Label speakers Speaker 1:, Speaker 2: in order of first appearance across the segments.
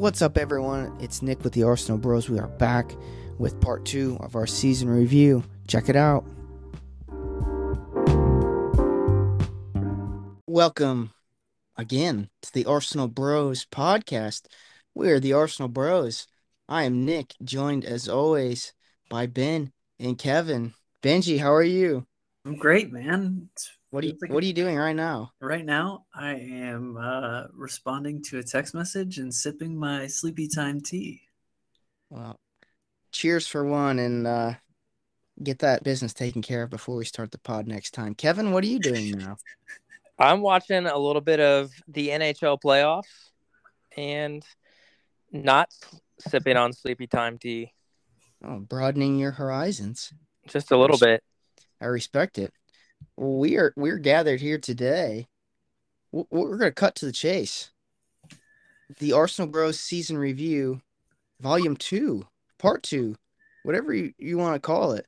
Speaker 1: What's up, everyone? It's Nick with the Arsenal Bros. We are back with part two of our season review. Check it out. Welcome again to the Arsenal Bros podcast. We're the Arsenal Bros. I am Nick, joined as always by Ben and Kevin. Benji, how are you?
Speaker 2: I'm great, man. It's-
Speaker 1: What are you
Speaker 2: like
Speaker 1: What are you doing right now?
Speaker 2: right now? I am uh, responding to a text message and sipping my sleepy time tea.
Speaker 1: Well, cheers for one, and uh, get that business taken care of before we start the pod next time. Kevin, what are you doing now?
Speaker 3: I'm watching a little bit of the NHL playoffs and not sipping on sleepy time tea.
Speaker 1: Oh, broadening your horizons.
Speaker 3: Just a little bit.
Speaker 1: I respect it. Well, we are we're gathered here today. W- We're going to cut to the chase. The Arsenal Bros season review, volume two, part two, whatever you, you want to call it.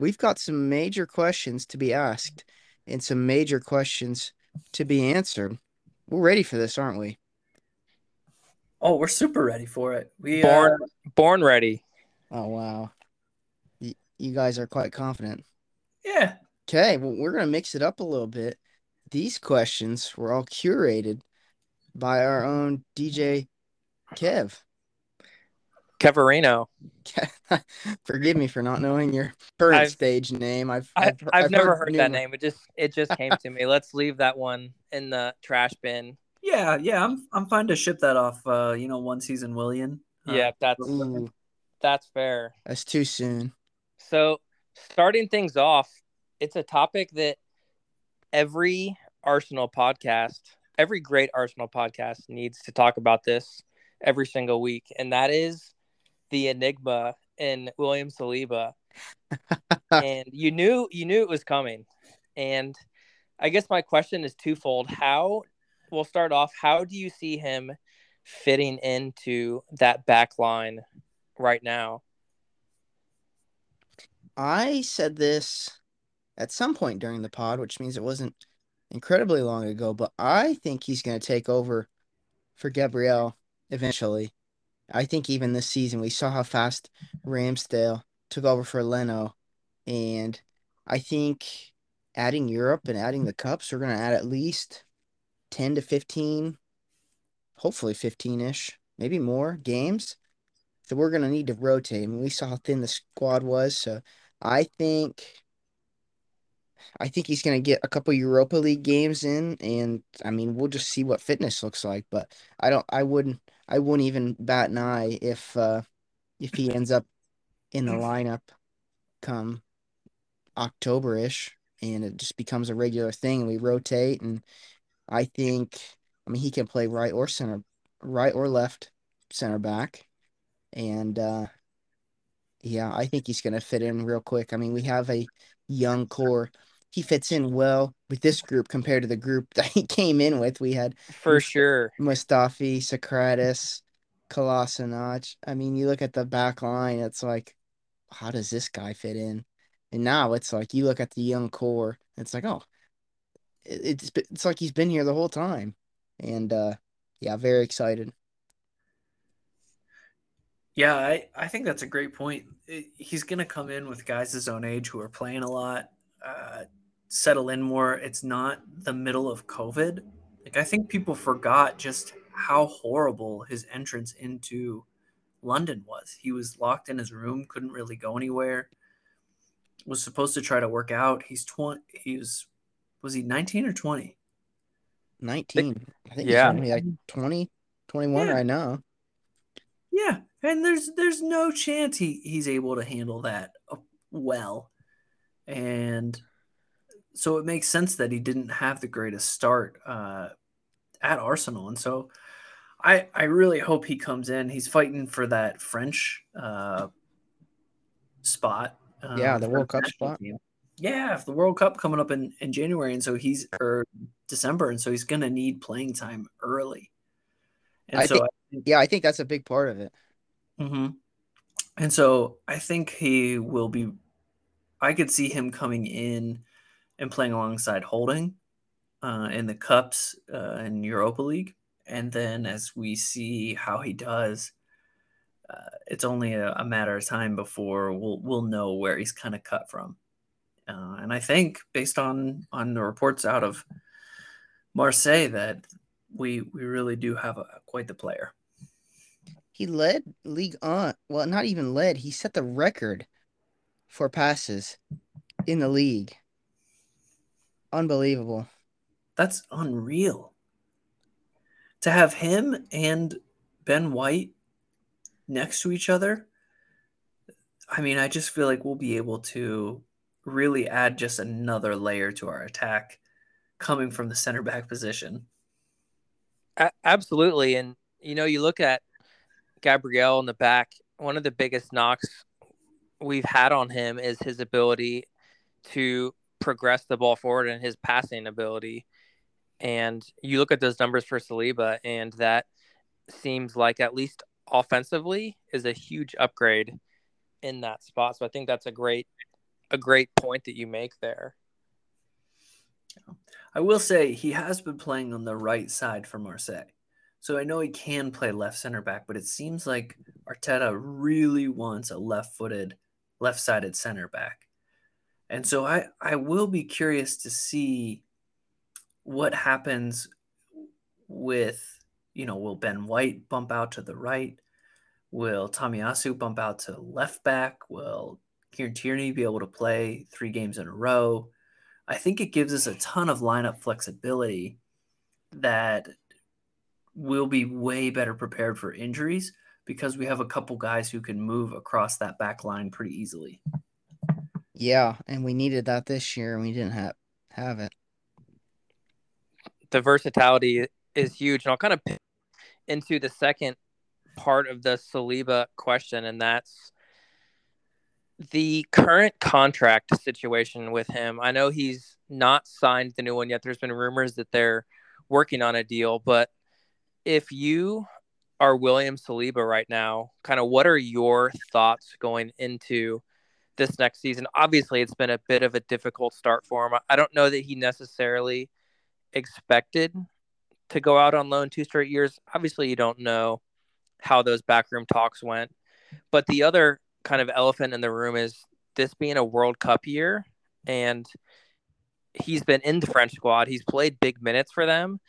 Speaker 1: We've got some major questions to be asked and some major questions to be answered. We're ready for this, aren't we?
Speaker 2: Oh, we're super ready for it. We uh,
Speaker 3: Born born ready.
Speaker 1: Oh wow. Y- you guys are quite confident.
Speaker 2: yeah,
Speaker 1: Okay, well, we're going to mix it up a little bit. These questions were all curated by our own DJ Kev.
Speaker 3: Keverino.
Speaker 1: Forgive me for not knowing your current
Speaker 3: I've-
Speaker 1: stage name. I've
Speaker 3: I, I've, never heard that name. It just it just came to me. Let's leave that one in the trash bin.
Speaker 2: yeah, yeah. I'm I'm fine to ship that off. Uh, you know, one season Willian. Uh,
Speaker 3: Yeah, that's
Speaker 1: Ooh,
Speaker 3: that's fair.
Speaker 1: that's too soon.
Speaker 3: So, starting things off, it's a topic that every Arsenal podcast, every great Arsenal podcast needs to talk about this every single week, and that is the enigma in William Saliba. and you knew you knew it was coming. And I guess my question is twofold. How we'll start off, how do you see him fitting into that back line right now?
Speaker 1: I said this at some point during the pod, which means it wasn't incredibly long ago, but I think he's going to take over for Gabriel eventually. I think even this season, we saw how fast Ramsdale took over for Leno. And I think adding Europe and adding the Cups, we're going to add at least 10 to 15, hopefully 15 ish, maybe more games. So we're going to need to rotate. I mean, we saw how thin the squad was. So I think I think he's going to get a couple Europa League games in and I mean, we'll just see what fitness looks like, but I don't I wouldn't I wouldn't even bat an eye if uh if he ends up in the lineup come October-ish and it just becomes a regular thing and we rotate and I think I mean he can play right or center right or left center back and uh yeah, I think he's going to fit in real quick. I mean, we have a young core. He fits in well with this group compared to the group that he came in with. We had
Speaker 3: For
Speaker 1: Mus-
Speaker 3: sure.
Speaker 1: Mustafi, Sokratis, Kolasinac. I mean, you look at the back line, it's like, how does this guy fit in? And now it's like you look at the young core, it's like, oh, it's it's like he's been here the whole time. And uh yeah, very excited.
Speaker 2: Yeah, I, I think that's a great point. I- He's going to come in with guys his own age who are playing a lot, uh, settle in more. It's not the middle of COVID. Like, I think people forgot just how horrible his entrance into London was. He was locked in his room, couldn't really go anywhere, was supposed to try to work out. He's 20, he was, was he 19 or 20?
Speaker 1: 19. I think
Speaker 3: Yeah.
Speaker 1: he's only like 20, 21
Speaker 2: Yeah.
Speaker 1: right now.
Speaker 2: Yeah, and there's there's no chance he he's able to handle that uh, well, and so it makes sense that he didn't have the greatest start uh, at Arsenal, and so I I really hope he comes in. He's fighting for that French uh, spot. uh,
Speaker 1: Yeah, the World Cup spot.
Speaker 2: team. Yeah, the World Cup coming up in, in January, and so he's or December, and so he's gonna need playing time early. And
Speaker 1: I
Speaker 2: so
Speaker 1: think-
Speaker 2: I think
Speaker 1: Yeah, I think that's a big part of it.
Speaker 2: hmm And so I think he will be. I could see him coming in and playing alongside Holding uh, in the cups uh, in Europa League, And then as we see how he does, uh, it's only a, a, matter of time before we'll we'll know where he's kind of cut from. Uh, and I think based on on the reports out of Marseille that we we really do have a, quite the player.
Speaker 1: He led League on well, not even led. He set the record for passes in the league. Unbelievable.
Speaker 2: That's unreal. To have him and Ben White next to each other, I mean, I just feel like we'll be able to really add just another layer to our attack coming from the center back position.
Speaker 3: A- absolutely. And, you know, you look at Gabriel in the back, one of the biggest knocks we've had on him is his ability to progress the ball forward and his passing ability. And you look at those numbers for Saliba, and that seems like at least offensively is a huge upgrade in that spot. So I think that's a great a great point that you make there.
Speaker 2: I will say he has been playing on the right side for Marseille. So I know he can play left center back, but it seems like Arteta really wants a left footed, left sided center back. And so I, I will be curious to see what happens with, you know, will Ben White bump out to the right? Will Tomiyasu bump out to left back? Will Kieran Tierney be able to play three games in a row? I think it gives us a ton of lineup flexibility that will be way better prepared for injuries because we have a couple guys who can move across that back line pretty easily.
Speaker 1: Yeah, and we needed that this year and we didn't have have it.
Speaker 3: The versatility is huge. And I'll kind of into the second part of the Saliba question, and that's the current contract situation with him. I know he's not signed the new one yet. There's been rumors that they're working on a deal, but if you are William Saliba right now, kind of what are your thoughts going into this next season? Obviously, it's been a bit of a difficult start for him. I don't know that he necessarily expected to go out on loan two straight years. Obviously, you don't know how those backroom talks went. But the other kind of elephant in the room is this being a World Cup year, and he's been in the French squad. He's played big minutes for them,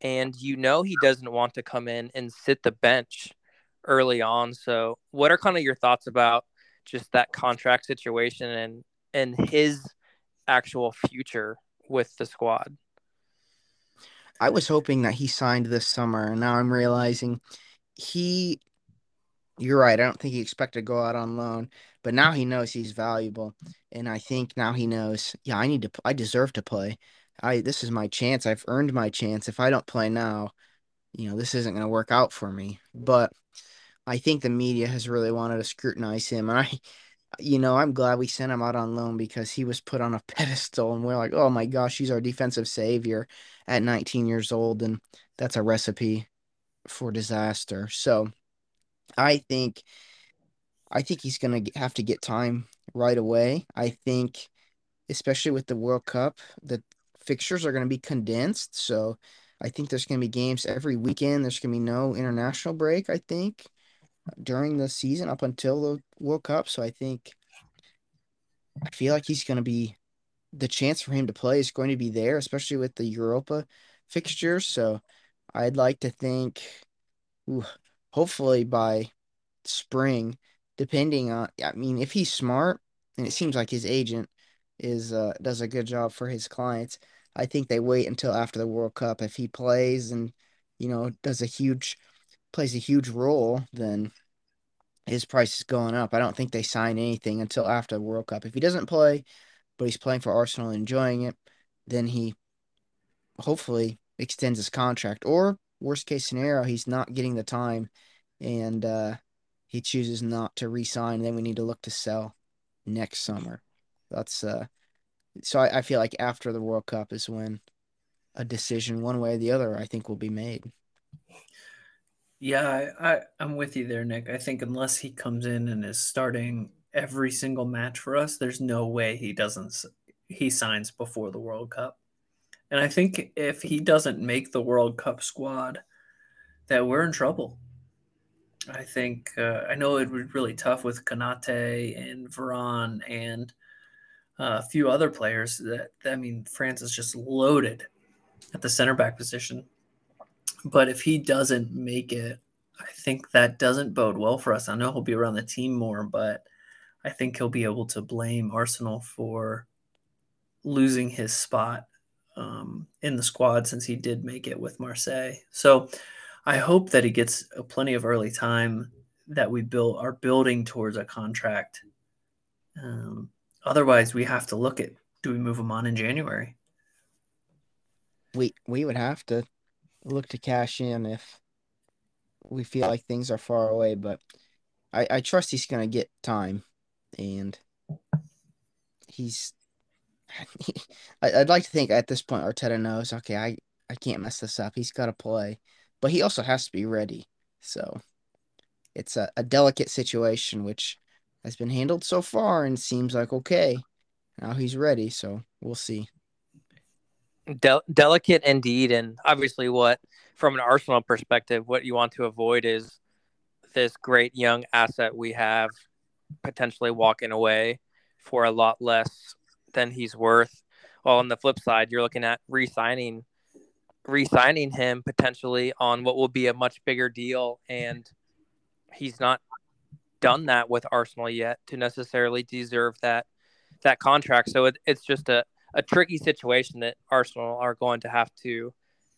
Speaker 3: and you know he doesn't want to come in and sit the bench early on. So, what are kind of your thoughts about just that contract situation and and his actual future with the squad?
Speaker 1: I was hoping that he signed this summer, and now I'm realizing he you're right. I don't think he expected to go out on loan, but now he knows he's valuable, and I think now he knows. Yeah, I need to. I deserve to play. I this is my chance. I've earned my chance. If I don't play now, you know this isn't going to work out for me. But I think the media has really wanted to scrutinize him, and I, you know, I'm glad we sent him out on loan because he was put on a pedestal, and we're like, oh my gosh, he's our defensive savior at 19 years old, and that's a recipe for disaster. So I think I think he's going to have to get time right away. I think especially with the World Cup, the fixtures are going to be condensed, so I think there's going to be games every weekend. There's going to be no international break, I think, during the season up until the World Cup. So I think I feel like he's going to be the chance for him to play is going to be there, especially with the Europa fixtures. So I'd like to think, ooh, hopefully by spring, depending on, I mean, if he's smart, and it seems like his agent is uh, does a good job for his clients. I think they wait until after the World Cup. If he plays and you know does a huge plays a huge role, then his price is going up. I don't think they sign anything until after the World Cup. If he doesn't play, but he's playing for Arsenal and enjoying it, then he hopefully extends his contract. Or worst case scenario, he's not getting the time and uh, he chooses not to resign. Then we need to look to sell next summer. That's uh, so I, I feel like after the World Cup is when a decision, one way or the other, I think will be made.
Speaker 2: Yeah, I, I I'm with you there, Nick. I think unless he comes in and is starting every single match for us, there's no way he doesn't he signs before the World Cup. And I think if he doesn't make the World Cup squad, that we're in trouble. I think uh, I know it would be really tough with Konaté and Varane and uh, a few other players. That I mean, France is just loaded at the center back position. But if he doesn't make it, I think that doesn't bode well for us. I know he'll be around the team more, but I think he'll be able to blame Arsenal for losing his spot um, in the squad since he did make it with Marseille. So I hope that he gets plenty of early time that we build are building towards a contract. Um, otherwise, we have to look at do we move him on in January?
Speaker 1: We we would have to look to cash in if we feel like things are far away, but I, I trust he's gonna get time and he's I'd like to think at this point Arteta knows, okay, I, I can't mess this up. He's got to play, but he also has to be ready. So it's a, a delicate situation, which has been handled so far and seems like okay. Now he's ready, so we'll see.
Speaker 3: Del- delicate indeed, and obviously, what from an Arsenal perspective, what you want to avoid is this great young asset we have potentially walking away for a lot less than he's worth. While on the flip side, you're looking at re-signing, re-signing him potentially on what will be a much bigger deal, and he's not done that with Arsenal yet to necessarily deserve that that contract. So it, it's just a, a tricky situation that Arsenal are going to have to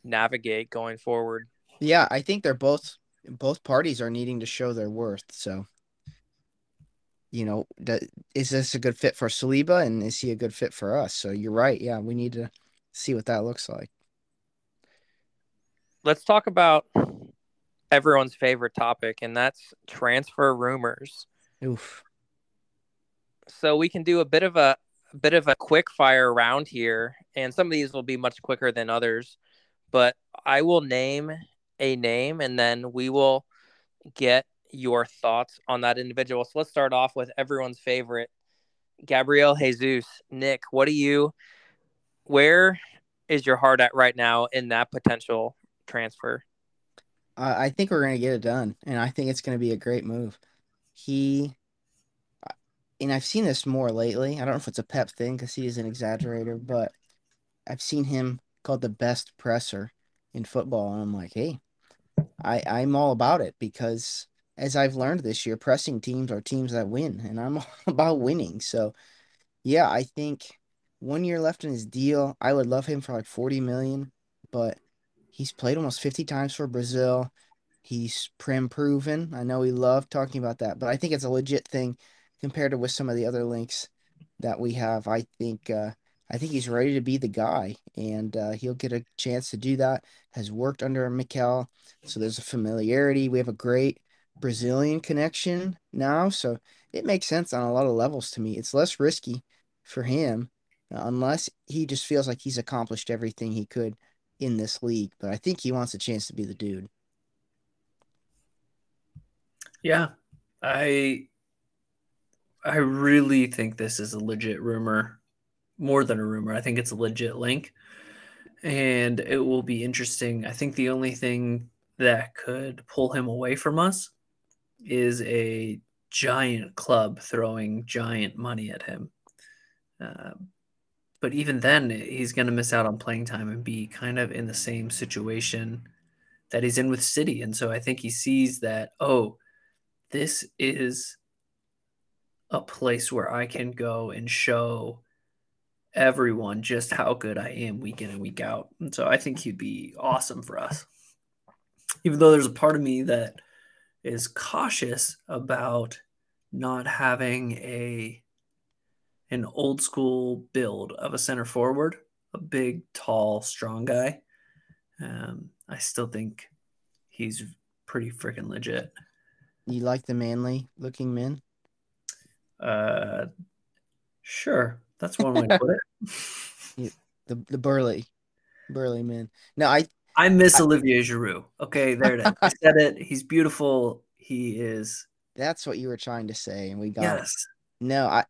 Speaker 3: navigate going forward.
Speaker 1: Yeah, I think they're both both parties are needing to show their worth. So you know, that is this a good fit for Saliba and is he a good fit for us? So you're right. Yeah, we need to see what that looks like.
Speaker 3: Let's talk about everyone's favorite topic, and that's transfer rumors.
Speaker 1: Oof.
Speaker 3: So we can do a bit of a, a bit of a quick fire round here, and some of these will be much quicker than others. But I will name a name, and then we will get your thoughts on that individual. So let's start off with everyone's favorite, Gabriel Jesus. Nick, what do you, where is your heart at right now in that potential transfer?
Speaker 1: Uh, I think we're going to get it done, and I think it's going to be a great move. He, and I've seen this more lately. I don't know if it's a Pep thing because he is an exaggerator, but I've seen him called the best presser in football, and I'm like, hey, I I'm all about it because as I've learned this year, pressing teams are teams that win, and I'm all about winning. So, yeah, I think one year left in his deal. I would love him for like 40 million, but he's played almost 50 times for Brazil. He's prim proven. I know we love talking about that, but I think it's a legit thing compared to with some of the other links that we have. I think uh, I think he's ready to be the guy, and uh, he'll get a chance to do that. Has worked under Mikel, so there's a familiarity. We have a great Brazilian connection now, so it makes sense on a lot of levels to me. It's less risky for him uh, unless he just feels like he's accomplished everything he could in this league. But I think he wants a chance to be the dude.
Speaker 2: Yeah, I I really think this is a legit rumor, more than a rumor. I think it's a legit link, and it will be interesting. I think the only thing that could pull him away from us is a giant club throwing giant money at him. Uh, but even then, he's going to miss out on playing time and be kind of in the same situation that he's in with City. And so I think he sees that, oh, this is a place where I can go and show everyone just how good I am week in and week out. And so I think he'd be awesome for us. Even though there's a part of me that is cautious about not having a an old school build of a center forward, a big, tall, strong guy. Um, I still think he's pretty freaking legit.
Speaker 1: You like the manly looking men?
Speaker 2: Uh, sure. That's one way to put
Speaker 1: it. the the burly, burly man. No, I
Speaker 2: I miss I, Olivier Giroud. Okay, there it is. I said it. He's beautiful. He is.
Speaker 1: That's what you were trying to say, and we got
Speaker 2: yes.
Speaker 1: it. No, I,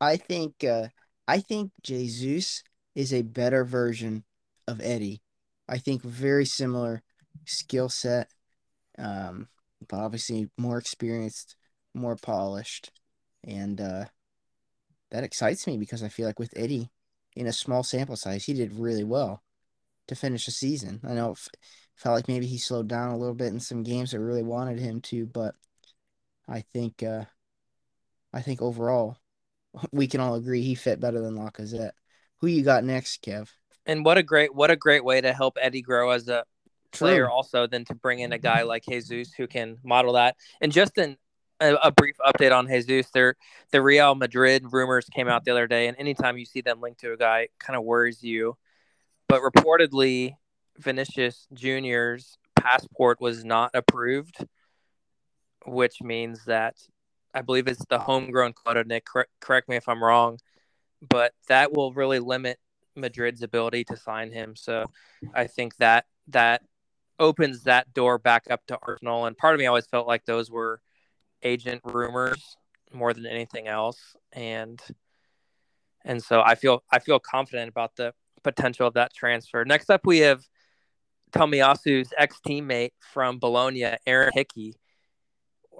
Speaker 1: I think, uh, I think Jesus is a better version of Eddie. I think very similar skill set, um, but obviously more experienced, more polished, and uh, that excites me because I feel like with Eddie, in a small sample size, he did really well to finish the season. I know it f- felt like maybe he slowed down a little bit in some games that really wanted him to, but I think uh, I think overall we can all agree he fit better than Lacazette. Who you got next, Kev?
Speaker 3: And what a great what a great way to help Eddie grow as a player also than to bring in a guy like Jesus who can model that. And just in a, a, brief update on Jesus, the Real Madrid rumors came out the other day, and anytime you see them linked to a guy, kind of worries you. But reportedly, Vinicius Junior's passport was not approved, which means that I believe it's the homegrown quota. Nick, correct me if I'm wrong, but that will really limit Madrid's ability to sign him. So I think that that opens that door back up to Arsenal. And part of me always felt like those were agent rumors more than anything else. And and so I feel I feel confident about the potential of that transfer. Next up, we have Tomiyasu's ex teammate from Bologna, Aaron Hickey.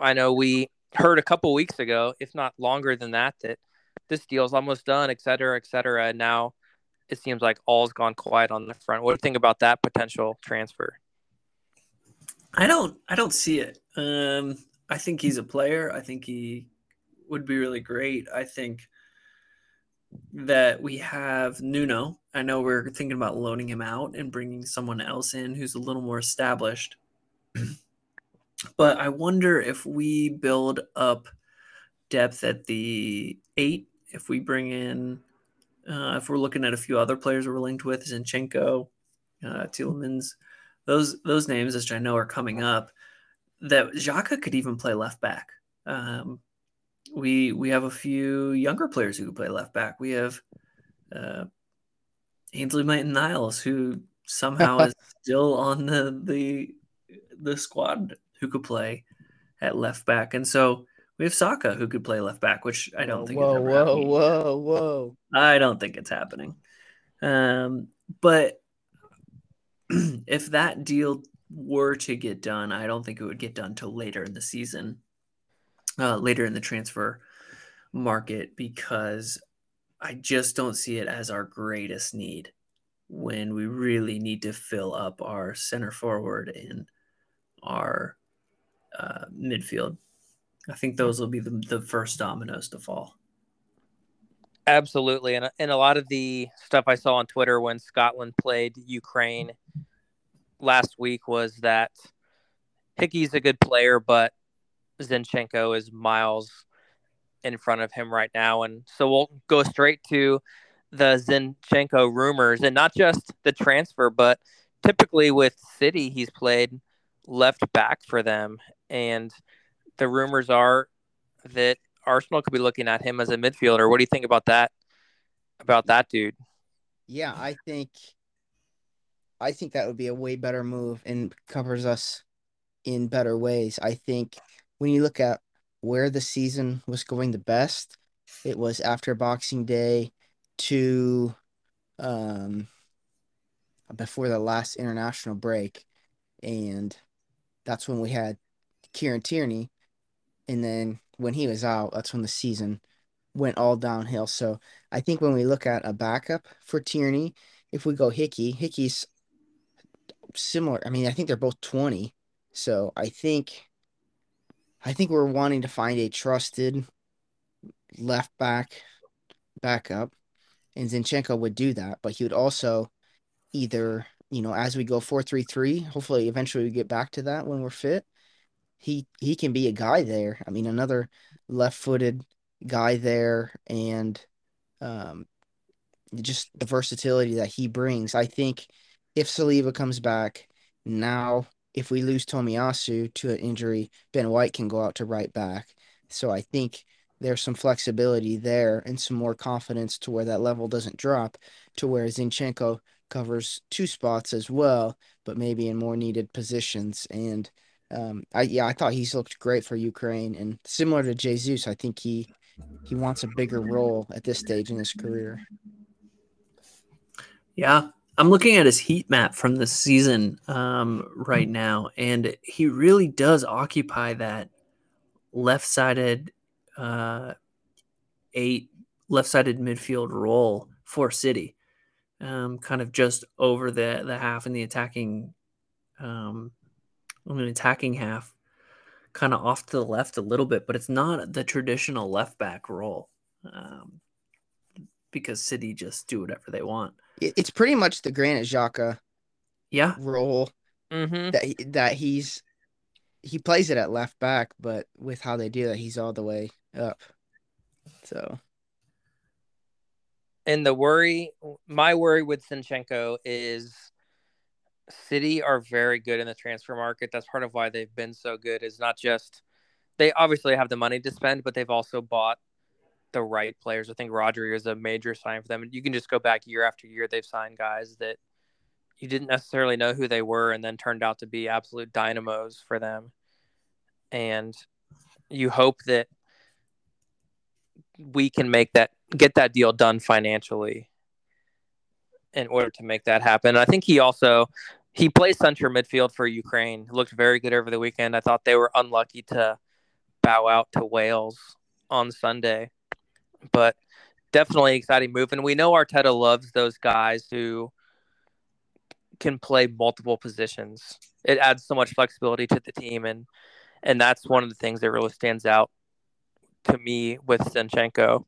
Speaker 3: I know we heard a couple weeks ago, if not longer than that, that this deal's almost done, et cetera, et cetera. And now it seems like all's gone quiet on the front. What do you think about that potential transfer?
Speaker 2: I don't I don't see it. Um, I think he's a player. I think he would be really great. I think that we have Nuno. I know we're thinking about loaning him out and bringing someone else in who's a little more established. but I wonder if we build up depth at the eight, if we bring in, uh, if we're looking at a few other players we're linked with, Zinchenko, uh, Tielemans, those those names, which I know are coming up, that Xhaka could even play left back. Um, we we have a few younger players who could play left back. We have uh, Ainsley Maitland Niles, who somehow is still on the the the squad who could play at left back, and so we have Saka who could play left back, which I don't think.
Speaker 1: Whoa, whoa, happening. whoa, whoa!
Speaker 2: I don't think it's happening. Um, but if that deal were to get done, I don't think it would get done till later in the season, uh, later in the transfer market, because I just don't see it as our greatest need when we really need to fill up our center forward and our uh, midfield. I think those will be the, the first dominoes to fall.
Speaker 3: Absolutely, and and a lot of the stuff I saw on Twitter when Scotland played Ukraine last week was that Hickey's a good player, but Zinchenko is miles in front of him right now, and so we'll go straight to the Zinchenko rumors, and not just the transfer, but typically with City, he's played left back for them, and the rumors are that Arsenal could be looking at him as a midfielder. What do you think about that? About that dude?
Speaker 1: Yeah, I think I think that would be a way better move and covers us in better ways. I think when you look at where the season was going the best, it was after Boxing Day to um before the last international break and that's when we had Kieran Tierney and then when he was out, that's when the season went all downhill. So I think when we look at a backup for Tierney, if we go Hickey, Hickey's similar. I mean, I think they're both 20. So I think I think we're wanting to find a trusted left back backup. And Zinchenko would do that, but he would also either, you know, as we go 4-3-3, hopefully eventually we get back to that when we're fit, he he can be a guy there. I mean, another left-footed guy there, and um, just the versatility that he brings. I think if Saliba comes back now, if we lose Tomiyasu to an injury, Ben White can go out to right back. So I think there's some flexibility there and some more confidence to where that level doesn't drop to where Zinchenko covers two spots as well, but maybe in more needed positions. And um, I yeah, I thought he's looked great for Ukraine, and similar to Jesus, I think he he wants a bigger role at this stage in his career.
Speaker 2: Yeah, I'm looking at his heat map from the season um, right now, and he really does occupy that left-sided uh, eight, left-sided midfield role for City, um, kind of just over the the half in the attacking, um, on the attacking half, kind of off to the left a little bit, but it's not the traditional left back role. Um, because City just do whatever they want.
Speaker 1: It's pretty much the Granit Xhaka
Speaker 2: yeah
Speaker 1: role
Speaker 3: Mm-hmm.
Speaker 1: that he, that he's he plays it at left back, but with how they do that, he's all the way up. So
Speaker 3: And the worry, my worry with Zinchenko is City are very good in the transfer market. That's part of why they've been so good. Is not just they obviously have the money to spend, but they've also bought the right players. I think Rodri is a major sign for them. You can just go back year after year. They've signed guys that you didn't necessarily know who they were, and then turned out to be absolute dynamos for them. And you hope that we can make that get that deal done financially in order to make that happen. I think he also he plays center midfield for Ukraine. Looked very good over the weekend. I thought they were unlucky to bow out to Wales on Sunday, but definitely exciting move. And we know Arteta loves those guys who can play multiple positions. It adds so much flexibility to the team, and and that's one of the things that really stands out to me with Zinchenko.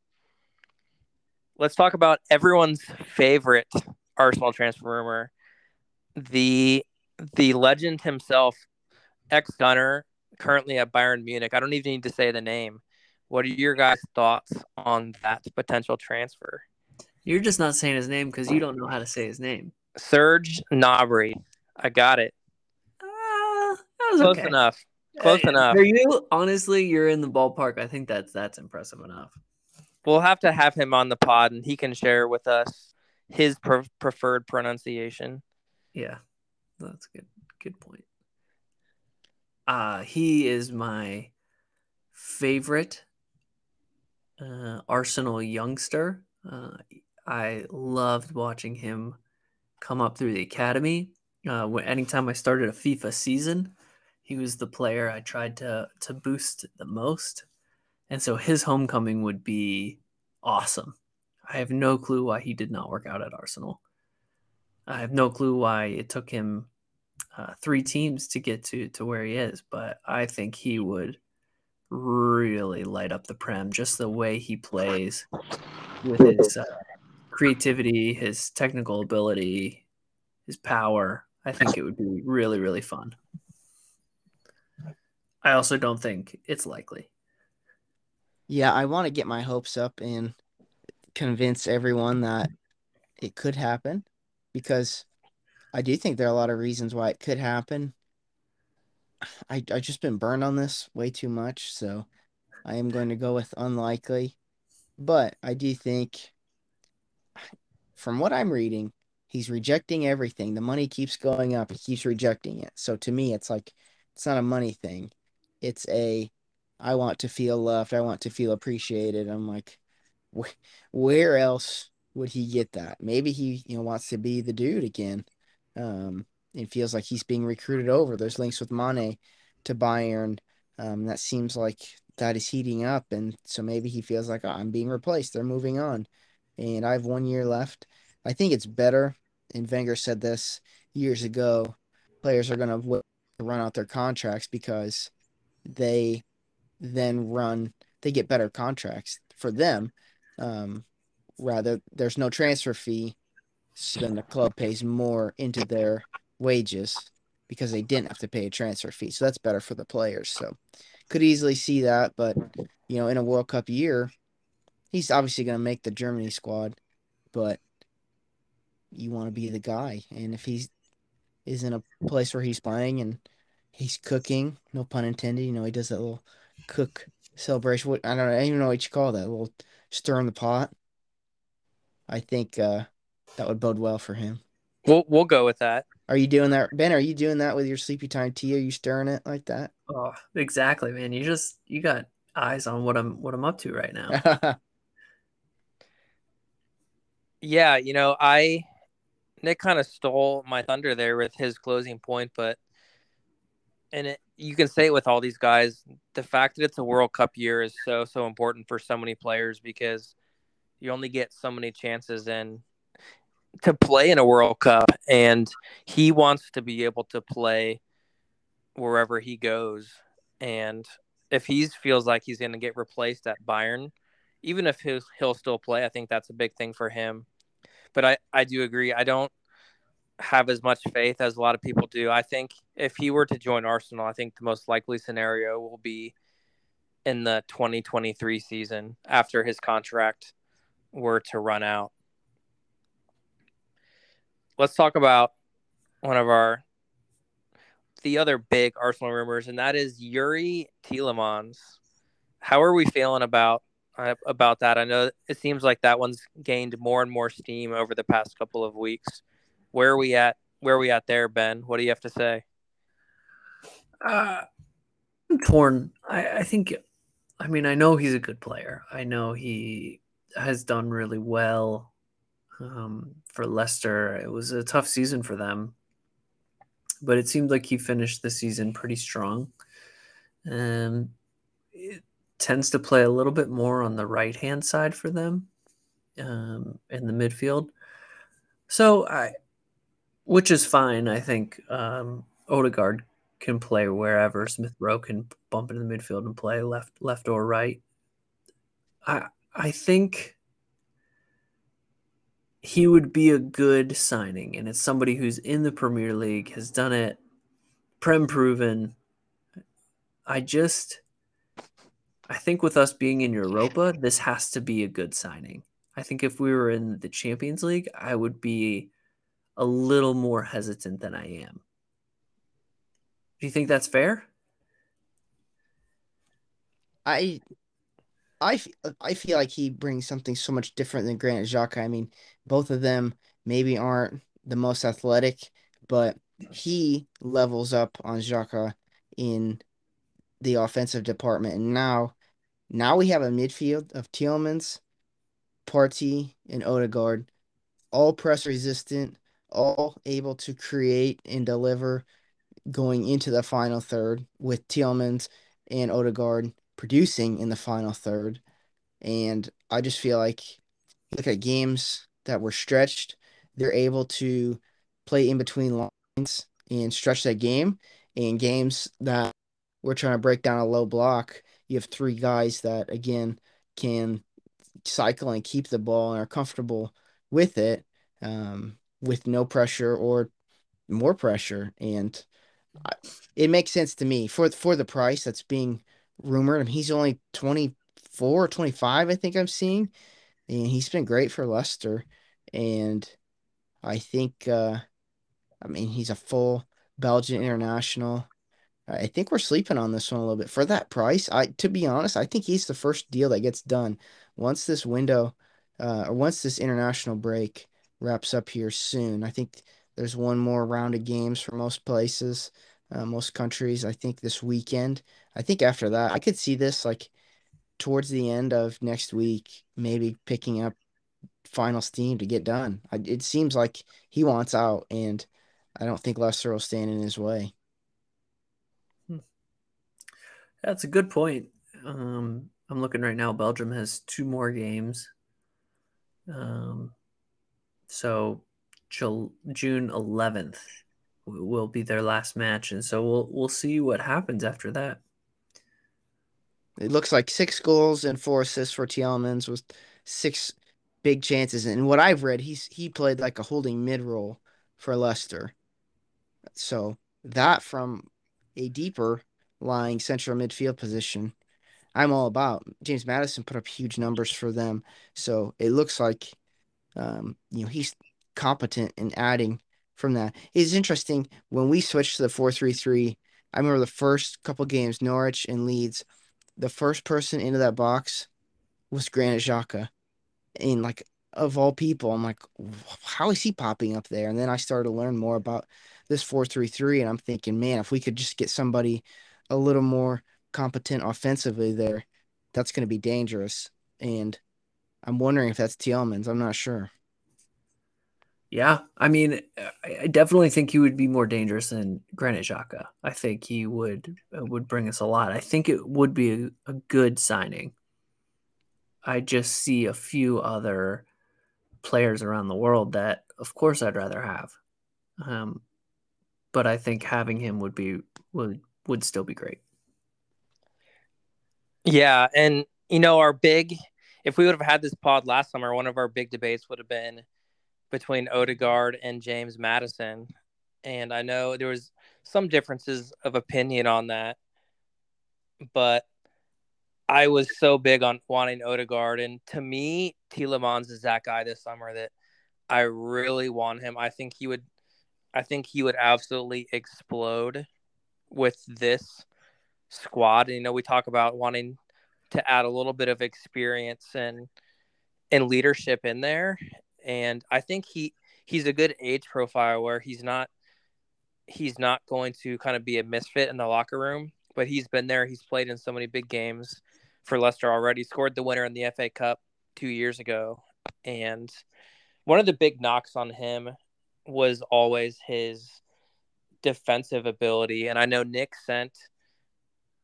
Speaker 3: Let's talk about everyone's favorite Arsenal transfer rumor, the the legend himself, ex Gunner, currently at Bayern Munich. I don't even need to say the name. What are your guys' thoughts on that potential transfer?
Speaker 2: You're just not saying his name because you don't know how to say his name.
Speaker 3: Serge Gnabry. I got it.
Speaker 2: Uh, that was
Speaker 3: Close
Speaker 2: okay.
Speaker 3: enough. Close enough.
Speaker 2: For you, honestly, you're in the ballpark. I think that's that's impressive enough.
Speaker 3: We'll have to have him on the pod, and he can share with us his pre- preferred pronunciation.
Speaker 2: Yeah, that's good. Good point. Uh he is my favorite uh, Arsenal youngster. Uh, I loved watching him come up through the academy. Uh, anytime I started a FIFA season, he was the player I tried to to boost the most, and so his homecoming would be awesome. I have no clue why he did not work out at Arsenal. I have no clue why it took him uh, three teams to get to to where he is, but I think he would really light up the prem. Just the way he plays with his uh, creativity, his technical ability, his power. I think it would be really really fun. I also don't think it's likely.
Speaker 1: yeah, I want to get my hopes up and convince everyone that it could happen because I do think there are a lot of reasons why it could happen. I I just been burned on this way too much, so I am going to go with unlikely. But I do think from what I'm reading, he's rejecting everything. The money keeps going up, he keeps rejecting it. So to me, it's like it's not a money thing. It's a I want to feel loved, I want to feel appreciated. I'm like wh- where else would he get that? Maybe he, you know, wants to be the dude again. Um, it feels like he's being recruited over. There's links with Mane to Bayern. Um, that seems like that is heating up, and so maybe he feels like "Oh, I'm being replaced. They're moving on, and I have one year left. I think it's better. And Wenger said this years ago. Players are going to run out their contracts because they then run. They get better contracts for them. Um, rather, there's no transfer fee, so then the club pays more into their wages because they didn't have to pay a transfer fee. So that's better for the players. So could easily see that, but you know, in a World Cup year, he's obviously going to make the Germany squad, but you want to be the guy. And if he's is in a place where he's playing and he's cooking, no pun intended, you know, he does that little cook celebration. What I don't know, I don't even know what you call that, little stir in the pot. I think uh, that would bode well for him.
Speaker 3: We'll we'll go with that.
Speaker 1: Are you doing that, Ben? Are you doing that with your sleepy time tea? Are you stirring it like that?
Speaker 2: Oh, exactly, man. You just you got eyes on what I'm what I'm up to right now.
Speaker 3: Yeah, you know, I Nick kind of stole my thunder there with his closing point, but and it, you can say it with all these guys. The fact that it's a World Cup year is so so important for so many players because you only get so many chances in to play in a World Cup, and he wants to be able to play wherever he goes. And if he feels like he's going to get replaced at Bayern, even if he'll, he'll still play, I think that's a big thing for him. But I, I do agree. I don't have as much faith as a lot of people do. I think if he were to join Arsenal, I think the most likely scenario will be in the 2023 season after his contract were to run out. Let's talk about one of our the other big Arsenal rumors, and that is Yuri Tielemans. How are we feeling about uh, about that? I know it seems like that one's gained more and more steam over the past couple of weeks. Where are we at? Where are we at there, Ben? What do you have to say?
Speaker 2: Uh, I'm torn. I, I think. I mean, I know he's a good player. I know he has done really well um, for Leicester. It was a tough season for them but it seemed like he finished the season pretty strong. Um, it tends to play a little bit more on the right hand side for them um, in the midfield. So I, which is fine. I think um, Odegaard can play wherever. Smith Rowe can bump into the midfield and play left, left or right. I I think he would be a good signing, and it's somebody who's in the Premier League, has done it, prem proven. I just, I think with us being in Europa, this has to be a good signing. I think if we were in the Champions League, I would be a little more hesitant than I am. Do you think that's fair?
Speaker 1: I I, uh, I feel like he brings something so much different than Granit Xhaka. I mean, both of them maybe aren't the most athletic, but he levels up on Xhaka in the offensive department. And now, now we have a midfield of Tielemans, Partey, and Odegaard, all press resistant, all able to create and deliver going into the final third with Tielemans and Odegaard producing in the final third. And I just feel like look at games that were stretched, they're able to play in between lines and stretch that game. And games that we're trying to break down a low block, you have three guys that again can cycle and keep the ball and are comfortable with it um, with no pressure or more pressure. And it makes sense to me for for the price that's being rumored. Mean, he's only 24 or 25, I think I'm seeing. And he's been great for Leicester. And I think, uh, I mean, he's a full Belgian international. I think we're sleeping on this one a little bit for that price. I, to be honest, I think he's the first deal that gets done once this window, uh, or once this international break wraps up here soon. I think there's one more round of games for most places, uh, most countries. I think this weekend. I think after that, I could see this like towards the end of next week, maybe picking up final steam to get done. I, it seems like he wants out, and I don't think Leicester will stand in his way.
Speaker 2: Hmm. That's a good point. Um, I'm looking right now. Belgium has two more games. Um, so June 11th will be their last match, and so we'll we'll see what happens after that.
Speaker 1: It looks like six goals and four assists for Tielemans with six big chances. And what I've read, he's he played like a holding mid role for Leicester. So that from a deeper lying central midfield position, I'm all about. James Maddison put up huge numbers for them. So it looks like um, you know, he's competent in adding from that. It's interesting when we switched to the 4-3-3. I remember the first couple games, Norwich and Leeds the first person into that box was Granit Xhaka. And like of all people, I'm like, how is he popping up there? And then I started to learn more about this 433 and I'm thinking, man, if we could just get somebody a little more competent offensively there, that's going to be dangerous. And I'm wondering if that's Tielemans. I'm not sure.
Speaker 2: Yeah, I mean, I definitely think he would be more dangerous than Granit Xhaka. I think he would uh, would bring us a lot. I think it would be a, a good signing. I just see a few other players around the world that, of course, I'd rather have. Um, but I think having him would be would would still be great.
Speaker 3: Yeah, and you know, our big if we would have had this pod last summer, one of our big debates would have been between Odegaard and James Maddison. And I know there was some differences of opinion on that, but I was so big on wanting Odegaard. And to me, Tielemans is that guy this summer that I really want him. I think he would I think he would absolutely explode with this squad. And, you know, we talk about wanting to add a little bit of experience and and leadership in there. And I think he he's a good age profile where he's not he's not going to kind of be a misfit in the locker room, but he's been there. He's played in so many big games for Leicester already. Scored the winner in the FA Cup two years ago, and one of the big knocks on him was always his defensive ability. And I know Nick sent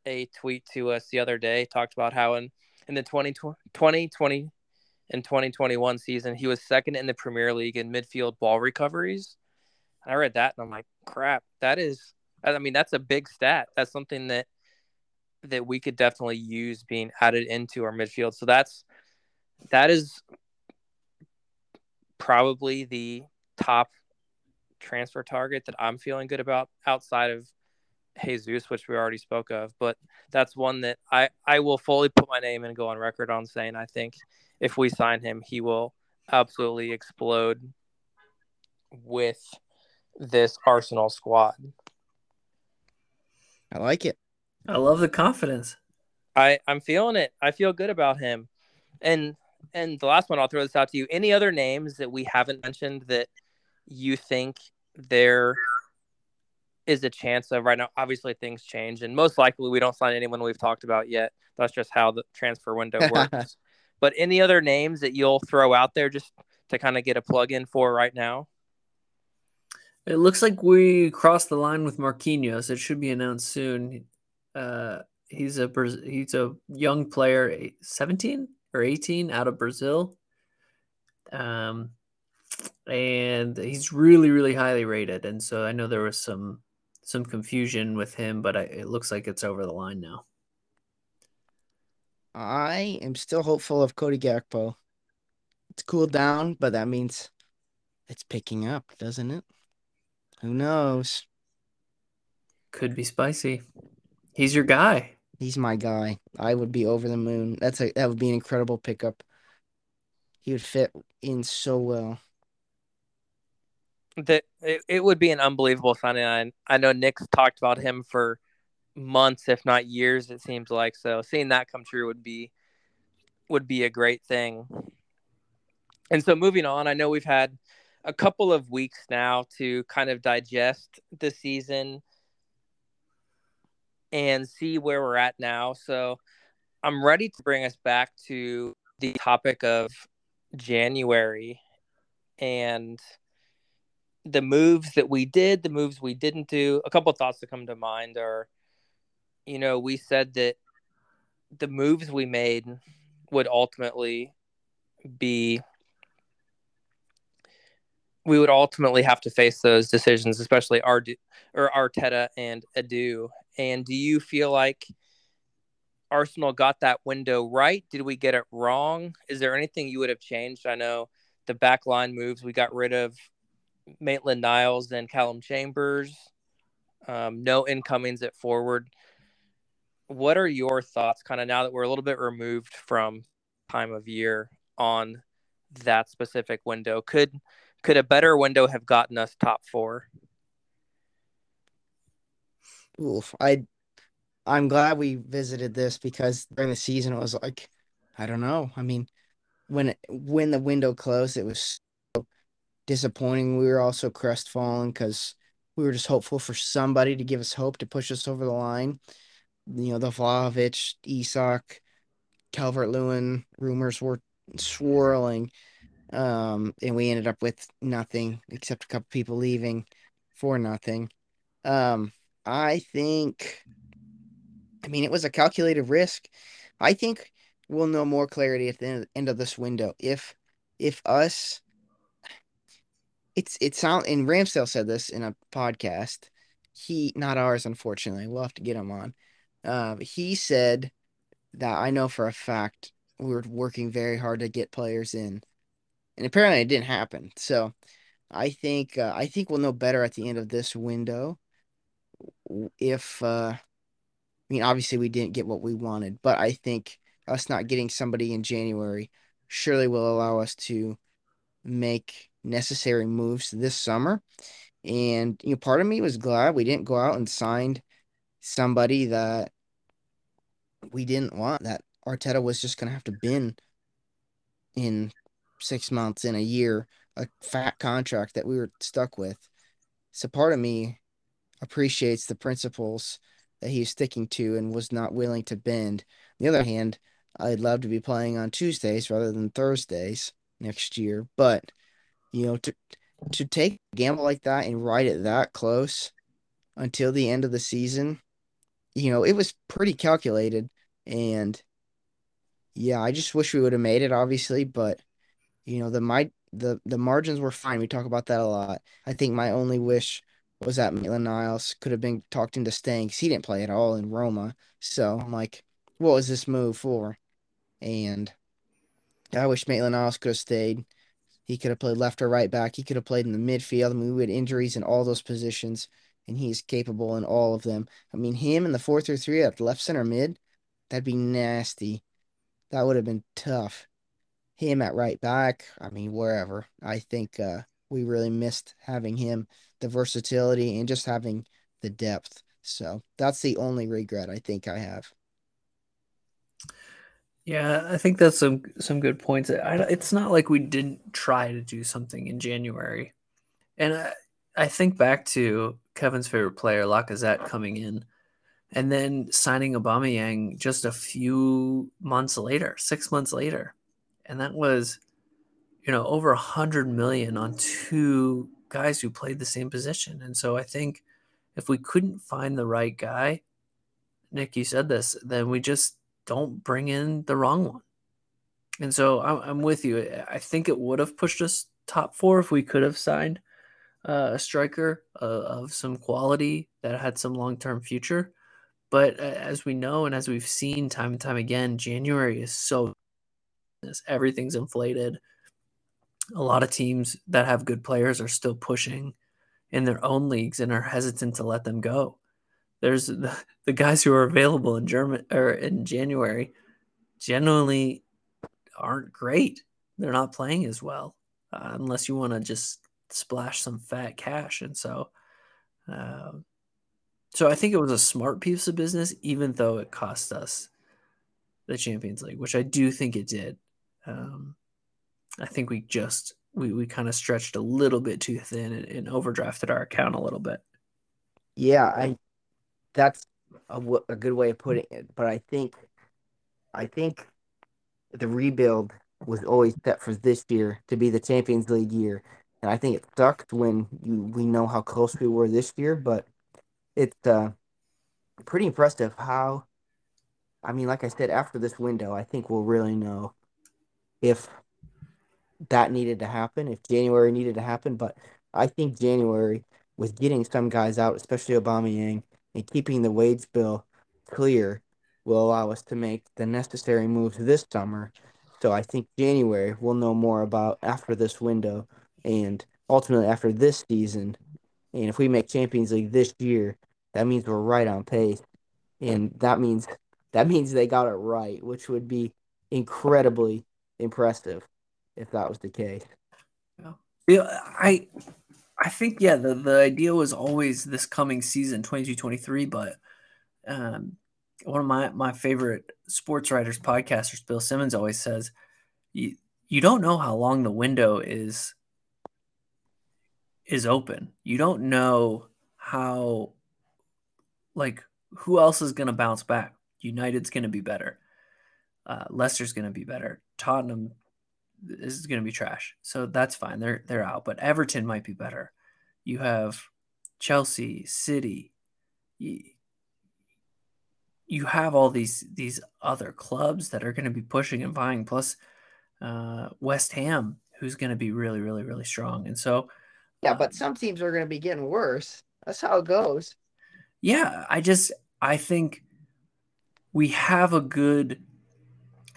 Speaker 3: a tweet to us the other day, talked about how in, in the 2020, 2020 and 2021 season, he was second in the Premier League in midfield ball recoveries. I read that and I'm like, crap, that is, I mean, that's a big stat. That's something that that we could definitely use being added into our midfield. So that's that is probably the top transfer target that I'm feeling good about outside of Jesus, which we already spoke of. But that's one that I, I will fully put my name and go on record on saying I think if we sign him, he will absolutely explode with this Arsenal squad.
Speaker 1: I like it.
Speaker 2: I love the confidence.
Speaker 3: I, I'm feeling it. I feel good about him. And and the last one I'll throw this out to you. Any other names that we haven't mentioned that you think there is a chance of right now? Obviously, things change, and most likely we don't sign anyone we've talked about yet. That's just how the transfer window works. but any other names that you'll throw out there just to kind of get a plug in for right now?
Speaker 2: It looks like we crossed the line with Marquinhos. It should be announced soon. Uh, he's a he's a young player, 17 or 18 out of Brazil. Um, and he's really really highly rated and so i know there was some some confusion with him but I, it looks like it's over the line now.
Speaker 1: I am still hopeful of cody gakpo. It's cooled down but that means it's picking up doesn't it? Who knows?
Speaker 2: Could be spicy. He's your guy.
Speaker 1: He's my guy. I would be over the moon. That's a that would be an incredible pickup. He would fit in so well
Speaker 3: that it, it would be an unbelievable signing. I, I know Nick's talked about him for months, if not years, it seems like. So seeing that come true would be would be a great thing. And so moving on, I know we've had a couple of weeks now to kind of digest the season and see where we're at now. So I'm ready to bring us back to the topic of January and the moves that we did, the moves we didn't do. A couple thoughts that come to mind are, you know, we said that the moves we made would ultimately be we would ultimately have to face those decisions, especially Ard or Arteta and Edu. And do you feel like Arsenal got that window right? Did we get it wrong? Is there anything you would have changed? I know the back line moves we got rid of Maitland Niles and Callum Chambers. Um, no incomings at forward. What are your thoughts, kind of now that we're a little bit removed from time of year on that specific window? Could could a better window have gotten us top four?
Speaker 1: Oof, I I'm glad we visited this because during the season it was like I don't know. I mean, when when the window closed, it was disappointing. We were also crestfallen because we were just hopeful for somebody to give us hope to push us over the line. You know, the Vlahovic, Isak, Calvert Lewin rumors were swirling. Um, and we ended up with nothing except a couple people leaving for nothing. Um, I think, I mean, it was a calculated risk. I think we'll know more clarity at the end of this window. If, if us, it's, it sound, and Ramsdale said this in a podcast. He, not ours, unfortunately. We'll have to get him on. Uh, he said that I know for a fact we are working very hard to get players in, and apparently it didn't happen. So I think uh, I think we'll know better at the end of this window if uh, I mean obviously we didn't get what we wanted, but I think us not getting somebody in January surely will allow us to make necessary moves this summer. And you know, part of me was glad we didn't go out and signed somebody that we didn't want. That Arteta was just gonna have to bin in six months in a year a fat contract that we were stuck with. So part of me appreciates the principles that he's sticking to and was not willing to bend. On the other hand, I'd love to be playing on Tuesdays rather than Thursdays next year. But you know, to to take a gamble like that and ride it that close until the end of the season, you know, it was pretty calculated. And yeah, I just wish we would have made it, obviously, but you know, the my the the margins were fine. We talk about that a lot. I think my only wish was that Maitland Niles could have been talked into staying because he didn't play at all in Roma. So I'm like, what was this move for? And I wish Maitland Niles could have stayed. He could have played left or right back. He could have played in the midfield. I mean, we had injuries in all those positions, and he's capable in all of them. I mean, him in the four through three at left center mid, that'd be nasty. That would have been tough him at right back. I mean, wherever. I think uh, we really missed having him, the versatility, and just having the depth. So that's the only regret I think I have.
Speaker 2: Yeah, I think that's some some good points. I, it's not like we didn't try to do something in January, and I, I think back to Kevin's favorite player, Lacazette, coming in, and then signing Aubameyang just a few months later, six months later. And that was you know over a hundred million on two guys who played the same position. And so i think if we couldn't find the right guy nick you said this then we just don't bring in the wrong one and so i'm, with you i think it would have pushed us top four if we could have signed uh, a striker uh, of some quality that had some long-term future but uh, as we know and as we've seen time and time again january is so Everything's inflated. A lot of teams that have good players are still pushing in their own leagues and are hesitant to let them go. There's the, the guys who are available in German or in January generally aren't great. They're not playing as well uh, unless you want to just splash some fat cash. And so, uh, so I think it was a smart piece of business, even though it cost us the Champions League, which I do think it did. Um, I think we just we, we kind of stretched a little bit too thin and, and, overdrafted our account a little bit.
Speaker 1: Yeah, I that's a, a good way of putting it. But I think I think the rebuild was always set for this year to be the Champions League year, and I think it sucked when you, we know how close we were this year. But it's uh, pretty impressive how. I mean, like I said, after this window, I think we'll really know if that needed to happen, if January needed to happen. But I think January, with getting some guys out, especially Aubameyang, and keeping the wage bill clear, will allow us to make the necessary moves this summer. So I think January we'll know more about after this window and ultimately after this season. And if we make Champions League this year, that means we're right on pace. And that means that means they got it right, which would be incredibly impressive if that was the case.
Speaker 2: Yeah, I I think yeah, the, the idea was always this coming season, 22-23, but um, one of my, my favorite sports writers, podcasters, Bill Simmons always says, you, you don't know how long the window is is open. You don't know how like who else is going to bounce back. United's going to be better. Uh, Leicester's going to be better. Tottenham is going to be trash. So that's fine. They're they're out. But Everton might be better. You have Chelsea, City. You, you have all these these other clubs that are going to be pushing and vying. Plus, uh, West Ham, who's going to be really, really, really strong. And so,
Speaker 1: yeah, but some teams are going to be getting worse. That's how it goes.
Speaker 2: Yeah, I just I think we have a good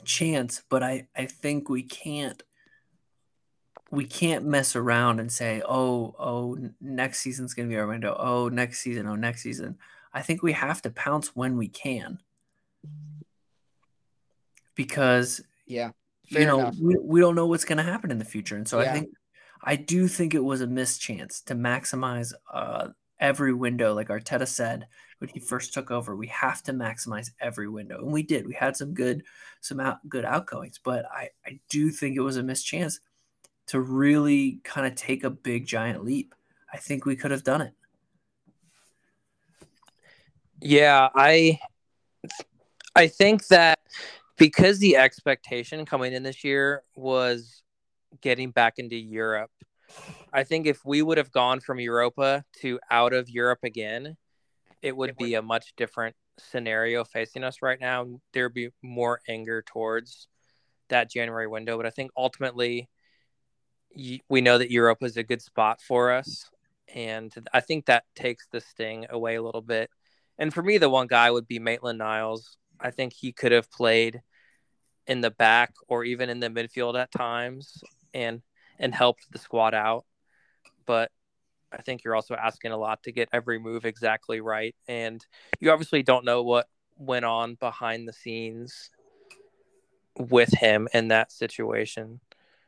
Speaker 2: chance, but I I think we can't we can't mess around and say, "Oh, oh, next season's going to be our window. Oh, next season, oh, next season." I think we have to pounce when we can. Because
Speaker 1: yeah,
Speaker 2: you know, we, we don't know what's going to happen in the future. And so yeah. I think I do think it was a missed chance to maximize uh, every window, like Arteta said when he first took over. We have to maximize every window, and we did. We had some good, some out, good outgoings, but I I do think it was a missed chance to really kind of take a big giant leap. I think we could have done it.
Speaker 3: Yeah, I I think that because the expectation coming in this year was getting back into Europe. I think if we would have gone from Europa to out of Europe again, it would be a much different scenario facing us right now. There'd be more anger towards that January window, but I think ultimately we know that Europa is a good spot for us, and I think that takes the sting away a little bit. And for me, the one guy would be Maitland Niles. I think he could have played in the back or even in the midfield at times and and helped the squad out. But I think you're also asking a lot to get every move exactly right. And you obviously don't know what went on behind the scenes with him in that situation.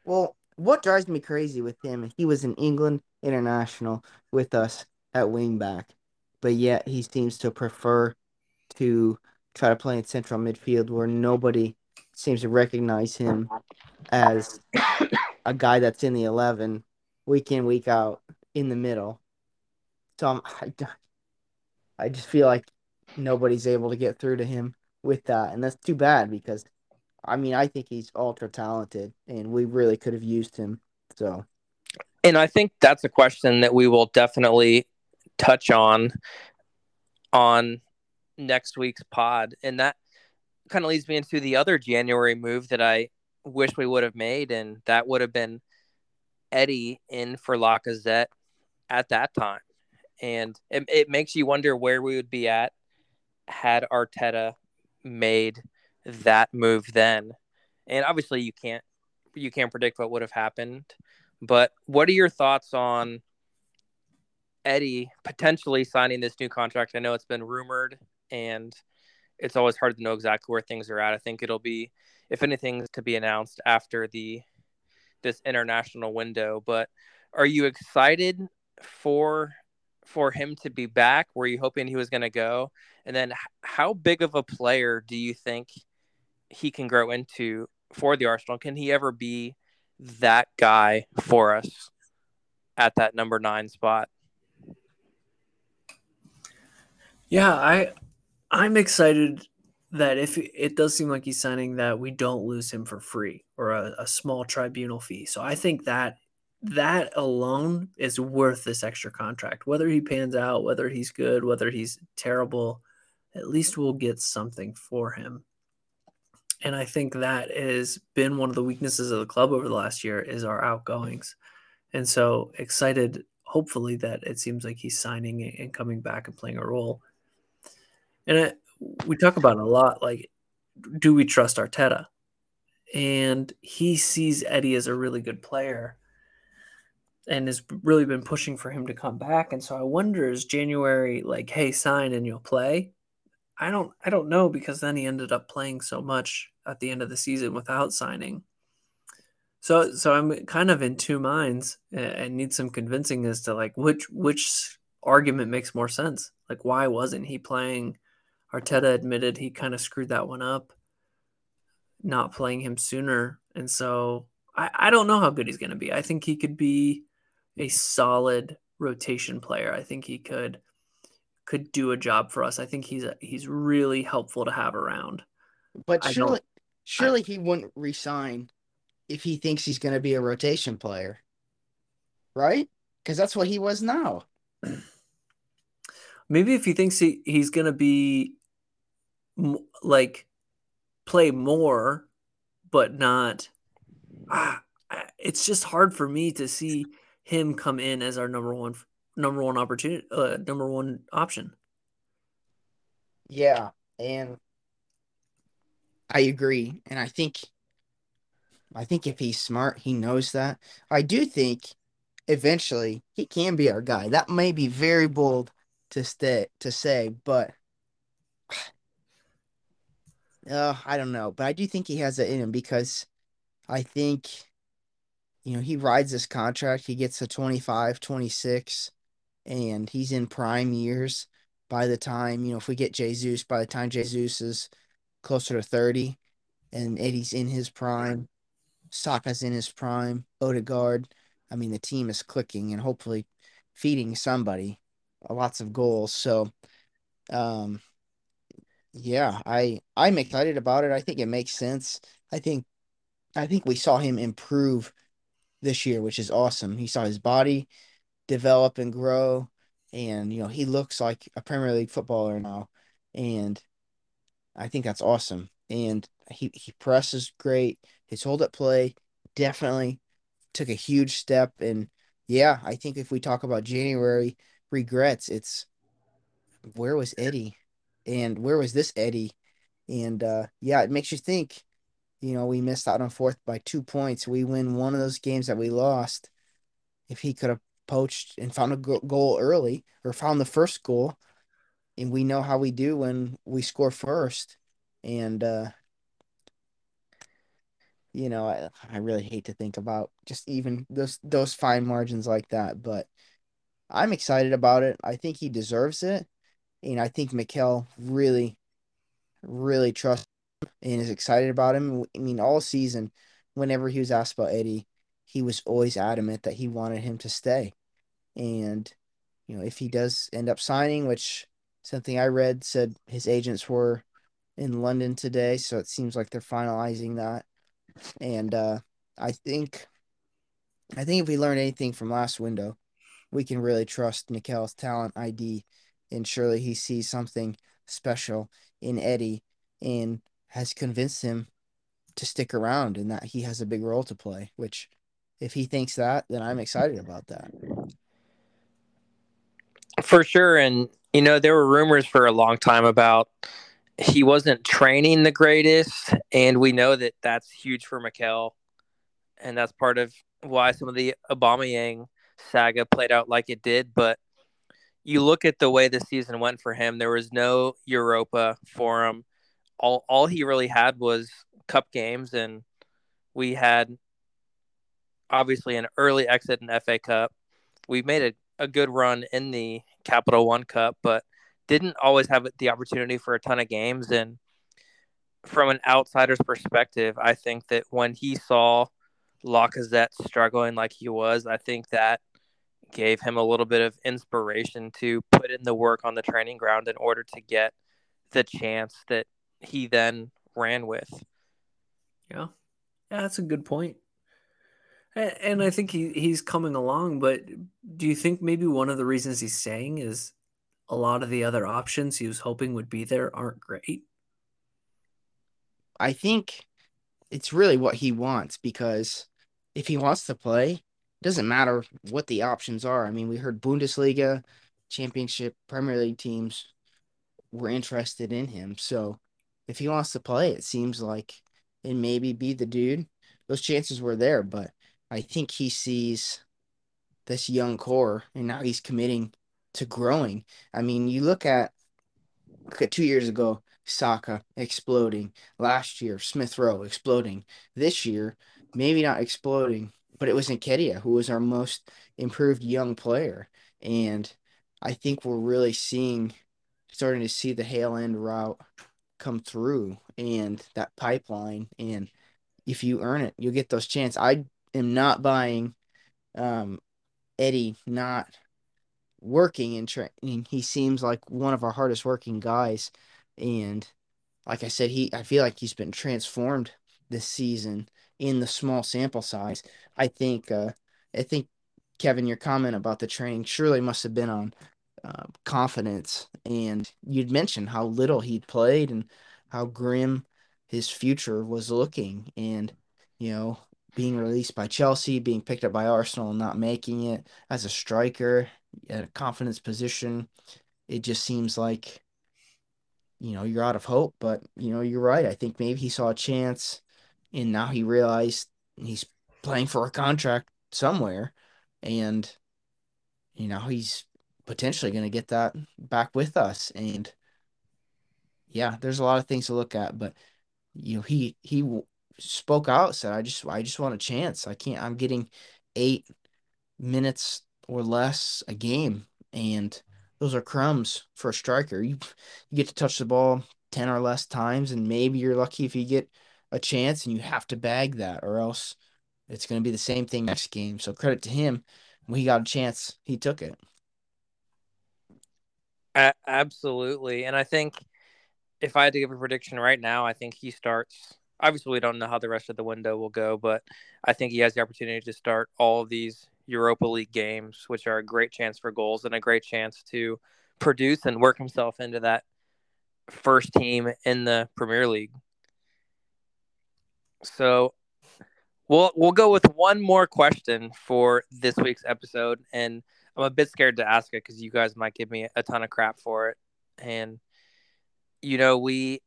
Speaker 1: Well, what drives me crazy with him, he was an England international with us at wingback, but yet he seems to prefer to try to play in central midfield where nobody seems to recognize him as a guy that's in the 11 week in, week out in the middle. So I'm, I, I just feel like nobody's able to get through to him with that. And that's too bad because, I mean, I think he's ultra talented and we really could have used him. So,
Speaker 3: and I think that's a question that we will definitely touch on on next week's pod. And that kind of leads me into the other January move that I wish we would have made, and that would have been Eddie in for Lacazette at that time. And it, it makes you wonder where we would be at had Arteta made that move then. And obviously, you can't you can't predict what would have happened. But what are your thoughts on Eddie potentially signing this new contract? I know it's been rumored, and it's always hard to know exactly where things are at. I think it'll be, if anything, to be announced after the this international window. But are you excited for for him to be back? Were you hoping he was going to go? And then, how big of a player do you think he can grow into for the Arsenal? Can he ever be that guy for us at that number nine spot?
Speaker 2: Yeah, I I'm excited that if it does seem like he's signing that we don't lose him for free or a, a, small tribunal fee. So I think that that alone is worth this extra contract. Whether he pans out, whether he's good, whether he's terrible, at least we'll get something for him. And I think that has been one of the weaknesses of the club over the last year is our outgoings. And so excited, hopefully, that it seems like he's signing and coming back and playing a role and it, we talk about it a lot like do we trust Arteta? And he sees Eddie as a really good player and has really been pushing for him to come back. And so I wonder is January like, hey, sign and you'll play? I don't I don't know because then he ended up playing so much at the end of the season without signing. So so I'm kind of in two minds and need some convincing as to like which which argument makes more sense. Like why wasn't he playing Arteta admitted he kind of screwed that one up, not playing him sooner. And so I, I don't know how good he's going to be. I think he could be a solid rotation player. I think he could could do a job for us. I think he's a, he's really helpful to have around.
Speaker 1: But surely surely I, he wouldn't resign if he thinks he's going to be a rotation player, right? Because that's what he was now.
Speaker 2: Maybe if he thinks he, he's going to be like play more, but not. Ah, it's just hard for me to see him come in as our number one number one opportunity uh, number one option.
Speaker 1: Yeah, and I agree, and I think I think if he's smart, he knows that. I do think eventually he can be our guy. That may be very bold to stay to say, but uh, I don't know. But I do think he has it in him because I think you know, he rides this contract. He gets to 25, 26, and he's in prime years by the time, you know, if we get Jesus, by the time Jesus is closer to 30 and Eddie's in his prime, Saka's in his prime, Odegaard. I mean, the team is clicking and hopefully feeding somebody lots of goals. So, um, yeah, I I'm excited about it. I think it makes sense. I think I think we saw him improve this year, which is awesome. He saw his body develop and grow, and you know he looks like a Premier League footballer now, and I think that's awesome. And he he presses great. His hold up play definitely took a huge step. And yeah, I think if we talk about January regrets, it's where was Eddie, and where was this Eddie, and uh, yeah, it makes you think you know, we missed out on fourth by two points. We win one of those games that we lost. If he could have poached and found a goal early or found the first goal, and we know how we do when we score first. And, uh, you know, I, I really hate to think about just even those those fine margins like that, but I'm excited about it. I think he deserves it, and I think Mikel really, really trusts and is excited about him. I mean, all season, whenever he was asked about Eddie, he was always adamant that he wanted him to stay. And, you know, if he does end up signing, which something I read said his agents were in London today, so it seems like they're finalizing that. And uh, I think, I think if we learn anything from last window, we can really trust Mikel's talent ID, and surely he sees something special in Eddie. And has convinced him to stick around and that he has a big role to play, which if he thinks that, then I'm excited about that.
Speaker 3: For sure. And, you know, there were rumors for a long time about he wasn't training the greatest. And we know that that's huge for Mikel. And that's part of why some of the Aubameyang saga played out like it did. But you look at the way the season went for him, there was no Europa for him all all he really had was cup games, and we had obviously an early exit in FA Cup. We made a, a good run in the Capital One Cup, but didn't always have the opportunity for a ton of games. And from an outsider's perspective, I think that when he saw Lacazette struggling like he was, I think that gave him a little bit of inspiration to put in the work on the training ground in order to get the chance that he then ran with.
Speaker 2: Yeah. Yeah, that's a good point. And I think he, he's coming along, but do you think maybe one of the reasons he's saying is a lot of the other options he was hoping would be there aren't great?
Speaker 1: I think it's really what he wants because if he wants to play, it doesn't matter what the options are. I mean, we heard Bundesliga, Championship, Premier League teams were interested in him. So if he wants to play, it seems like and maybe be the dude. Those chances were there, but I think he sees this young core and now he's committing to growing. I mean, you look at look at two years ago, Saka exploding. Last year, Smith Rowe exploding. This year, maybe not exploding, but it was Nketiah who was our most improved young player. And I think we're really seeing starting to see the Hale End route come through and that pipeline. And if you earn it you'll get those chances i am not buying um eddie not working and training he seems like one of our hardest working guys. And like i said he i feel like he's been transformed this season in the small sample size. I think uh, I think Kevin, your comment about the training surely must have been on uh, confidence, and you'd mentioned how little he'd played and how grim his future was looking, and you know being released by Chelsea, being picked up by Arsenal, and not making it as a striker at a confidence position. It just seems like you know you're out of hope. But you know you're right. I think maybe he saw a chance, and now he realized he's playing for a contract somewhere, and you know he's potentially going to get that back with us. And yeah, there's a lot of things to look at, but you know he he spoke out, said I just I just want a chance. I can't. I'm getting eight minutes or less a game, and those are crumbs for a striker. You you get to touch the ball ten or less times, and maybe you're lucky if you get a chance, and you have to bag that, or else it's going to be the same thing next game. So credit to him. When he got a chance, he took it.
Speaker 3: Absolutely, and I think if I had to give a prediction right now, I think he starts. Obviously, we don't know how the rest of the window will go, but I think he has the opportunity to start all of these Europa League games, which are a great chance for goals and a great chance to produce and work himself into that first team in the Premier League. So we'll we'll go with one more question for this week's episode, and I'm a bit scared to ask it because you guys might give me a ton of crap for it. And you know, we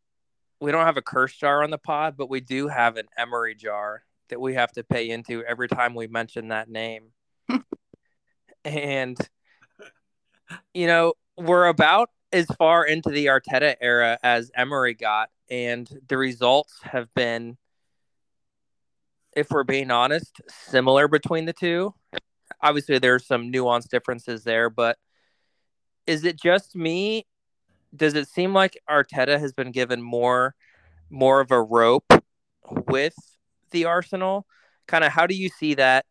Speaker 3: we don't have a curse jar on the pod, but we do have an Emery jar that we have to pay into every time we mention that name. and you know, we're about as far into the Arteta era as Emery got, and the results have been, if we're being honest, similar between the two. Obviously, there's some nuanced differences there, but is it just me? Does it seem like Arteta has been given more, more of a rope with the Arsenal? Kind of, how do you see that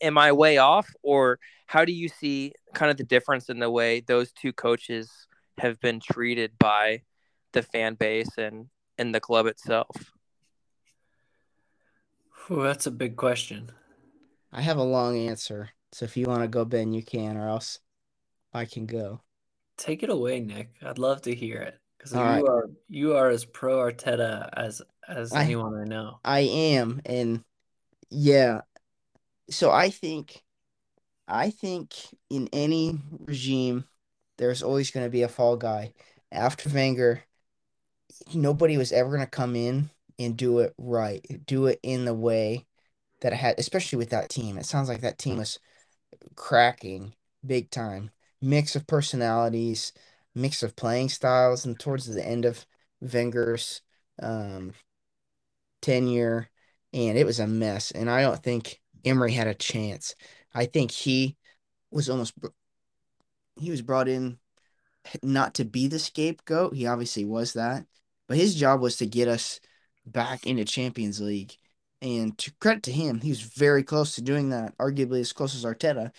Speaker 3: am I way off, or how do you see kind of the difference in the way those two coaches have been treated by the fan base and and the club itself?
Speaker 2: Ooh, that's a big question.
Speaker 1: I have a long answer, so if you want to go, Ben, you can, or else I can go.
Speaker 2: Take it away, Nick. I'd love to hear it because you right. are you are as pro Arteta as as I, anyone I know.
Speaker 1: I am, and yeah, so I think I think in any regime there's always going to be a fall guy. After Wenger, nobody was ever going to come in and do it right, do it in the way that I had, especially with that team. It sounds like that team was cracking big time. Mix of personalities, mix of playing styles, and towards the end of Wenger's um, tenure, and it was a mess. And I don't think Emery had a chance. I think he was almost he was brought in not to be the scapegoat. He obviously was that, but his job was to get us back into Champions League. And to credit to him, he was very close to doing that, arguably as close as Arteta.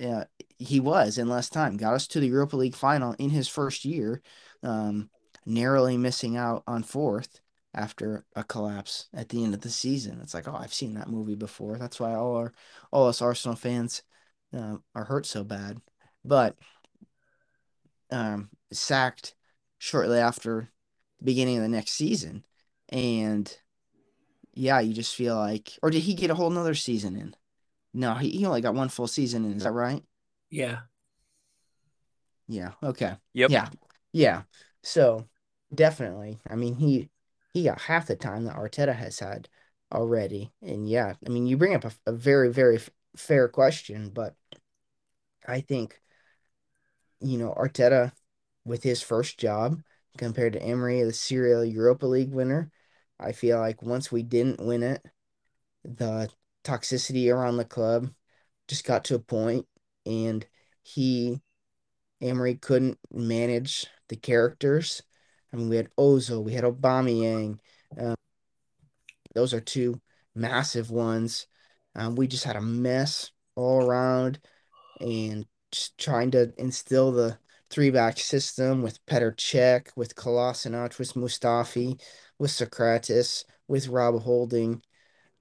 Speaker 1: Uh, he was in less time. Got us to the Europa League final in his first year, um, narrowly missing out on fourth after a collapse at the end of the season. It's like, oh, I've seen that movie before. That's why all our all us Arsenal fans uh, are hurt so bad. But um, sacked shortly after the beginning of the next season, and yeah, you just feel like, or did he get a whole nother season in? No, he, he only got one full season in. Is that right?
Speaker 2: Yeah.
Speaker 1: Yeah. Okay.
Speaker 3: Yep.
Speaker 1: Yeah. Yeah. So definitely. I mean, he he got half the time that Arteta has had already. And yeah, I mean, you bring up a, a very, very f- fair question, but I think, you know, Arteta with his first job compared to Emery, the serial Europa League winner, I feel like once we didn't win it, the toxicity around the club just got to a point and he Emery couldn't manage the characters I mean, we had Ozo, we had Aubameyang. Um, those are two massive ones. Um, we just had a mess all around, and just trying to instill the three back system with Petr Cech, with Kolasinac, with Mustafi, with Sokratis, with Rob Holding.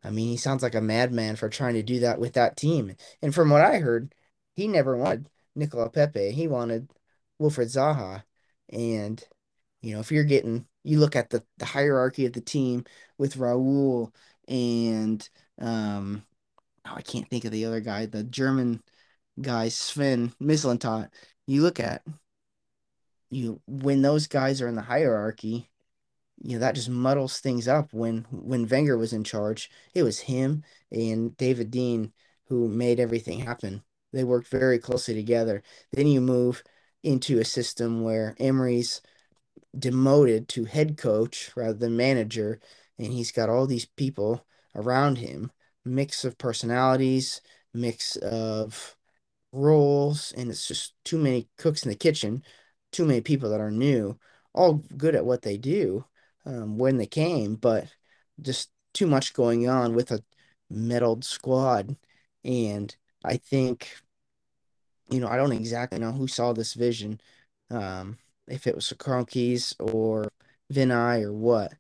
Speaker 1: I mean, he sounds like a madman for trying to do that with that team. And from what I heard, he never wanted Nicola Pepe. He wanted Wilfried Zaha. And, you know, if you're getting, you look at the, the hierarchy of the team with Raul and, um, oh, I can't think of the other guy, the German guy, Sven Mislintat. You look at, you when those guys are in the hierarchy, you know that just muddles things up. When when Wenger was in charge, it was him and David Dein who made everything happen. They worked very closely together. Then you move into a system where Emery's demoted to head coach rather than manager, and he's got all these people around him, mix of personalities, mix of roles, and it's just too many cooks in the kitchen, too many people that are new, all good at what they do um, when they came, but just too much going on with a meddled squad. And I think, you know, I don't exactly know who saw this vision, um, if it was the Kroenkes or Vinai or what,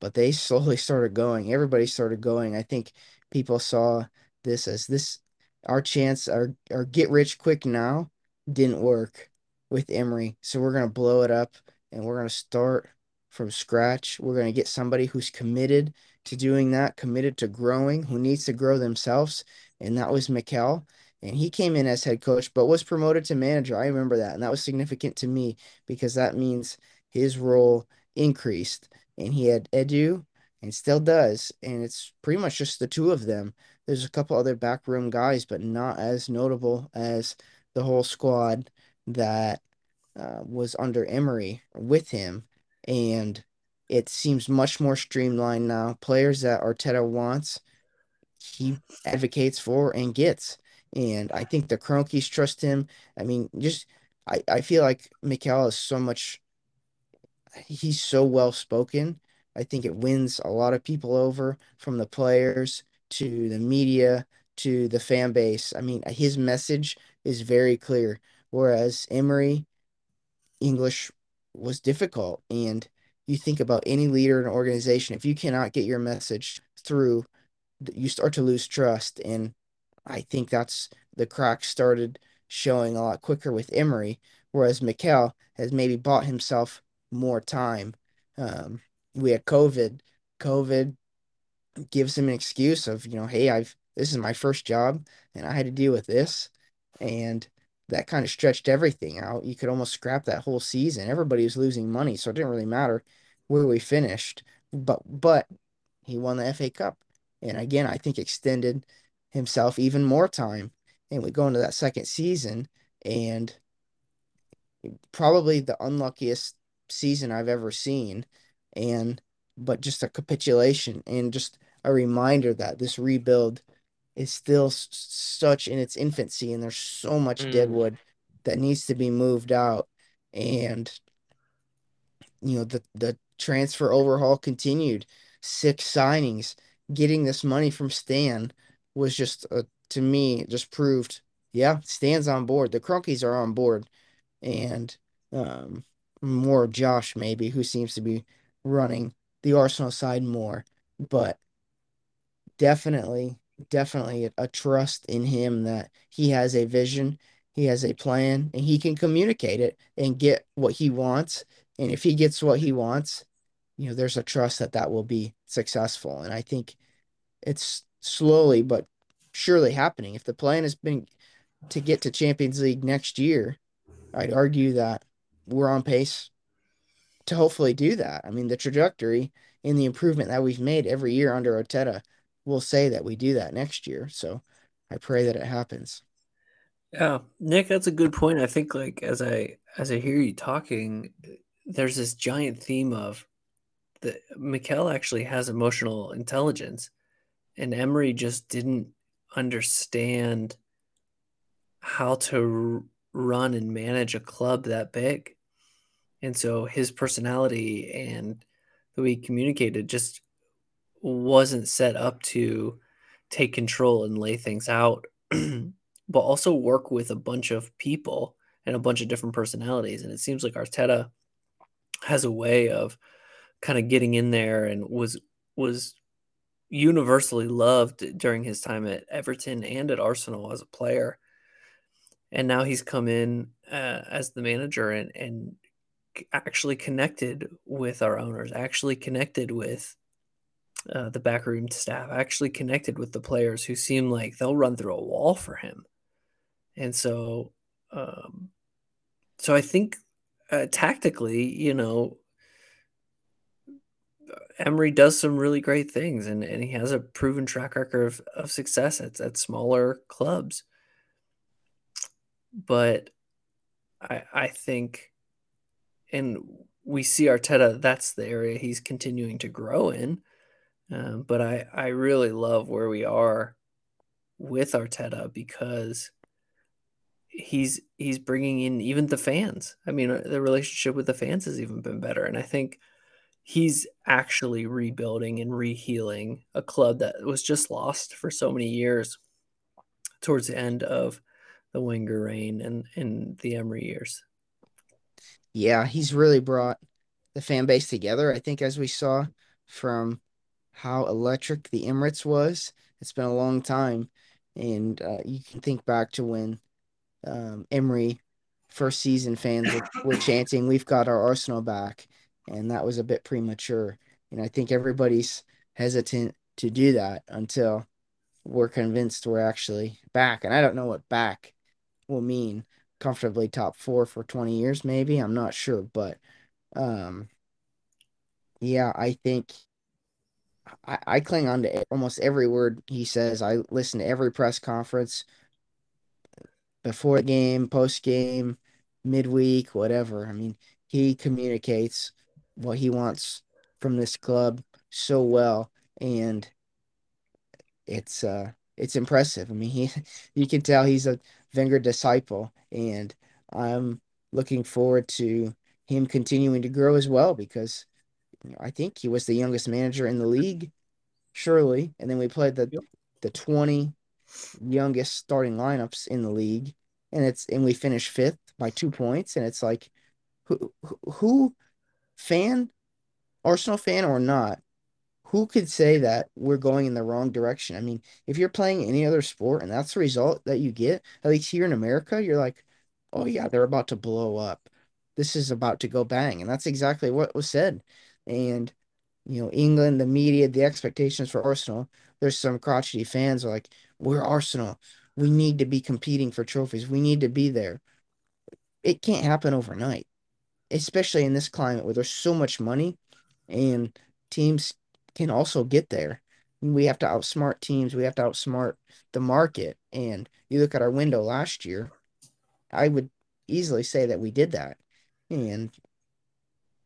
Speaker 1: but they slowly started going. Everybody started going. I think people saw this as this our chance, our our get rich quick now didn't work with Emery, so we're gonna blow it up and we're gonna start from scratch. We're going to get somebody who's committed to doing that, committed to growing, who needs to grow themselves. And that was Mikel. And he came in as head coach, but was promoted to manager. I remember that. And that was significant to me because that means his role increased. And he had Edu and still does. And it's pretty much just the two of them. There's a couple other backroom guys, but not as notable as the whole squad that uh, was under Emery with him and it seems much more streamlined now. Players that Arteta wants, he advocates for and gets. And I think the Kroenkes trust him. I mean, just I, I feel like Mikel is so much he's so well spoken. I think it wins a lot of people over from the players to the media to the fan base. I mean, his message is very clear. Whereas Emery, English was difficult. And you think about any leader in an organization, if you cannot get your message through, you start to lose trust. And I think that's the cracks started showing a lot quicker with Emery, whereas Mikel has maybe bought himself more time. Um, we had COVID. COVID gives him an excuse of, you know, hey, I've this is my first job and I had to deal with this. And that kind of stretched everything out. You could almost scrap that whole season. Everybody was losing money, so it didn't really matter where we finished. But but he won the FA Cup, and again, I think extended himself even more time. And we go into that second season, and probably the unluckiest season I've ever seen, and but just a capitulation and just a reminder that this rebuild is still s- such in its infancy and there's so much mm. deadwood that needs to be moved out. And you know the the transfer overhaul continued. Six signings. Getting this money from Stan was just a, to me just proved yeah Stan's on board. The Kroenkes are on board. And um more Josh maybe who seems to be running the Arsenal side more. But definitely definitely a trust in him that he has a vision, he has a plan, and he can communicate it and get what he wants. And if he gets what he wants, you know, there's a trust that that will be successful. And I think it's slowly but surely happening. If the plan has been to get to Champions League next year, I'd argue that we're on pace to hopefully do that. I mean, the trajectory and the improvement that we've made every year under Arteta we'll say that we do that next year. So I pray that it happens.
Speaker 2: Yeah, Nick, that's a good point. I think like as I as I hear you talking, there's this giant theme of that Mikel actually has emotional intelligence, and Emery just didn't understand how to run and manage a club that big, and so his personality and the way he communicated just wasn't set up to take control and lay things out, but also work with a bunch of people and a bunch of different personalities. And it seems like Arteta has a way of kind of getting in there and was was universally loved during his time at Everton and at Arsenal as a player. And now he's come in uh, as the manager and and actually connected with our owners, actually connected with uh, the backroom staff, actually connected with the players who seem like they'll run through a wall for him. And so, um, so I think uh, tactically, you know, Emery does some really great things, and, and he has a proven track record of, of success at, at smaller clubs. But I I think, and we see Arteta. That's the area he's continuing to grow in. Um, but I I really love where we are with Arteta because he's he's bringing in even the fans. I mean, uh, the relationship with the fans has even been better, and I think he's actually rebuilding and rehealing a club that was just lost for so many years towards the end of the Wenger reign and in the Emery years.
Speaker 1: Yeah, he's really brought the fan base together. I think as we saw from how electric the Emirates was, it's been a long time, and uh, you can think back to when um, Emery first season fans were, were chanting, "We've got our Arsenal back," and that was a bit premature. And I think everybody's hesitant to do that until we're convinced we're actually back. And I don't know what back will mean comfortably top four for 20 years, maybe. I'm not sure. But um, yeah, I think I, I cling on to almost every word he says. I listen to every press conference before the game, post game, midweek, whatever. I mean, he communicates what he wants from this club so well and it's uh it's impressive. I mean, he you can tell he's a Wenger disciple, and I'm looking forward to him continuing to grow as well because I think he was the youngest manager in the league, surely. And then we played the yep. the 20 youngest starting lineups in the league, and it's and we finished fifth by two points, and it's like who who fan, Arsenal fan or not, who could say that we're going in the wrong direction? I mean, if you're playing any other sport and that's the result that you get, at least here in America, you're like, oh yeah, they're about to blow up. This is about to go bang. And that's exactly what was said. And, you know, England, the media, the expectations for Arsenal, there's some crotchety fans are like, we're Arsenal. We need to be competing for trophies. We need to be there. It can't happen overnight especially in this climate where there's so much money and teams can also get there. We have to outsmart teams. We have to outsmart the market. And you look at our window last year, I would easily say that we did that. And,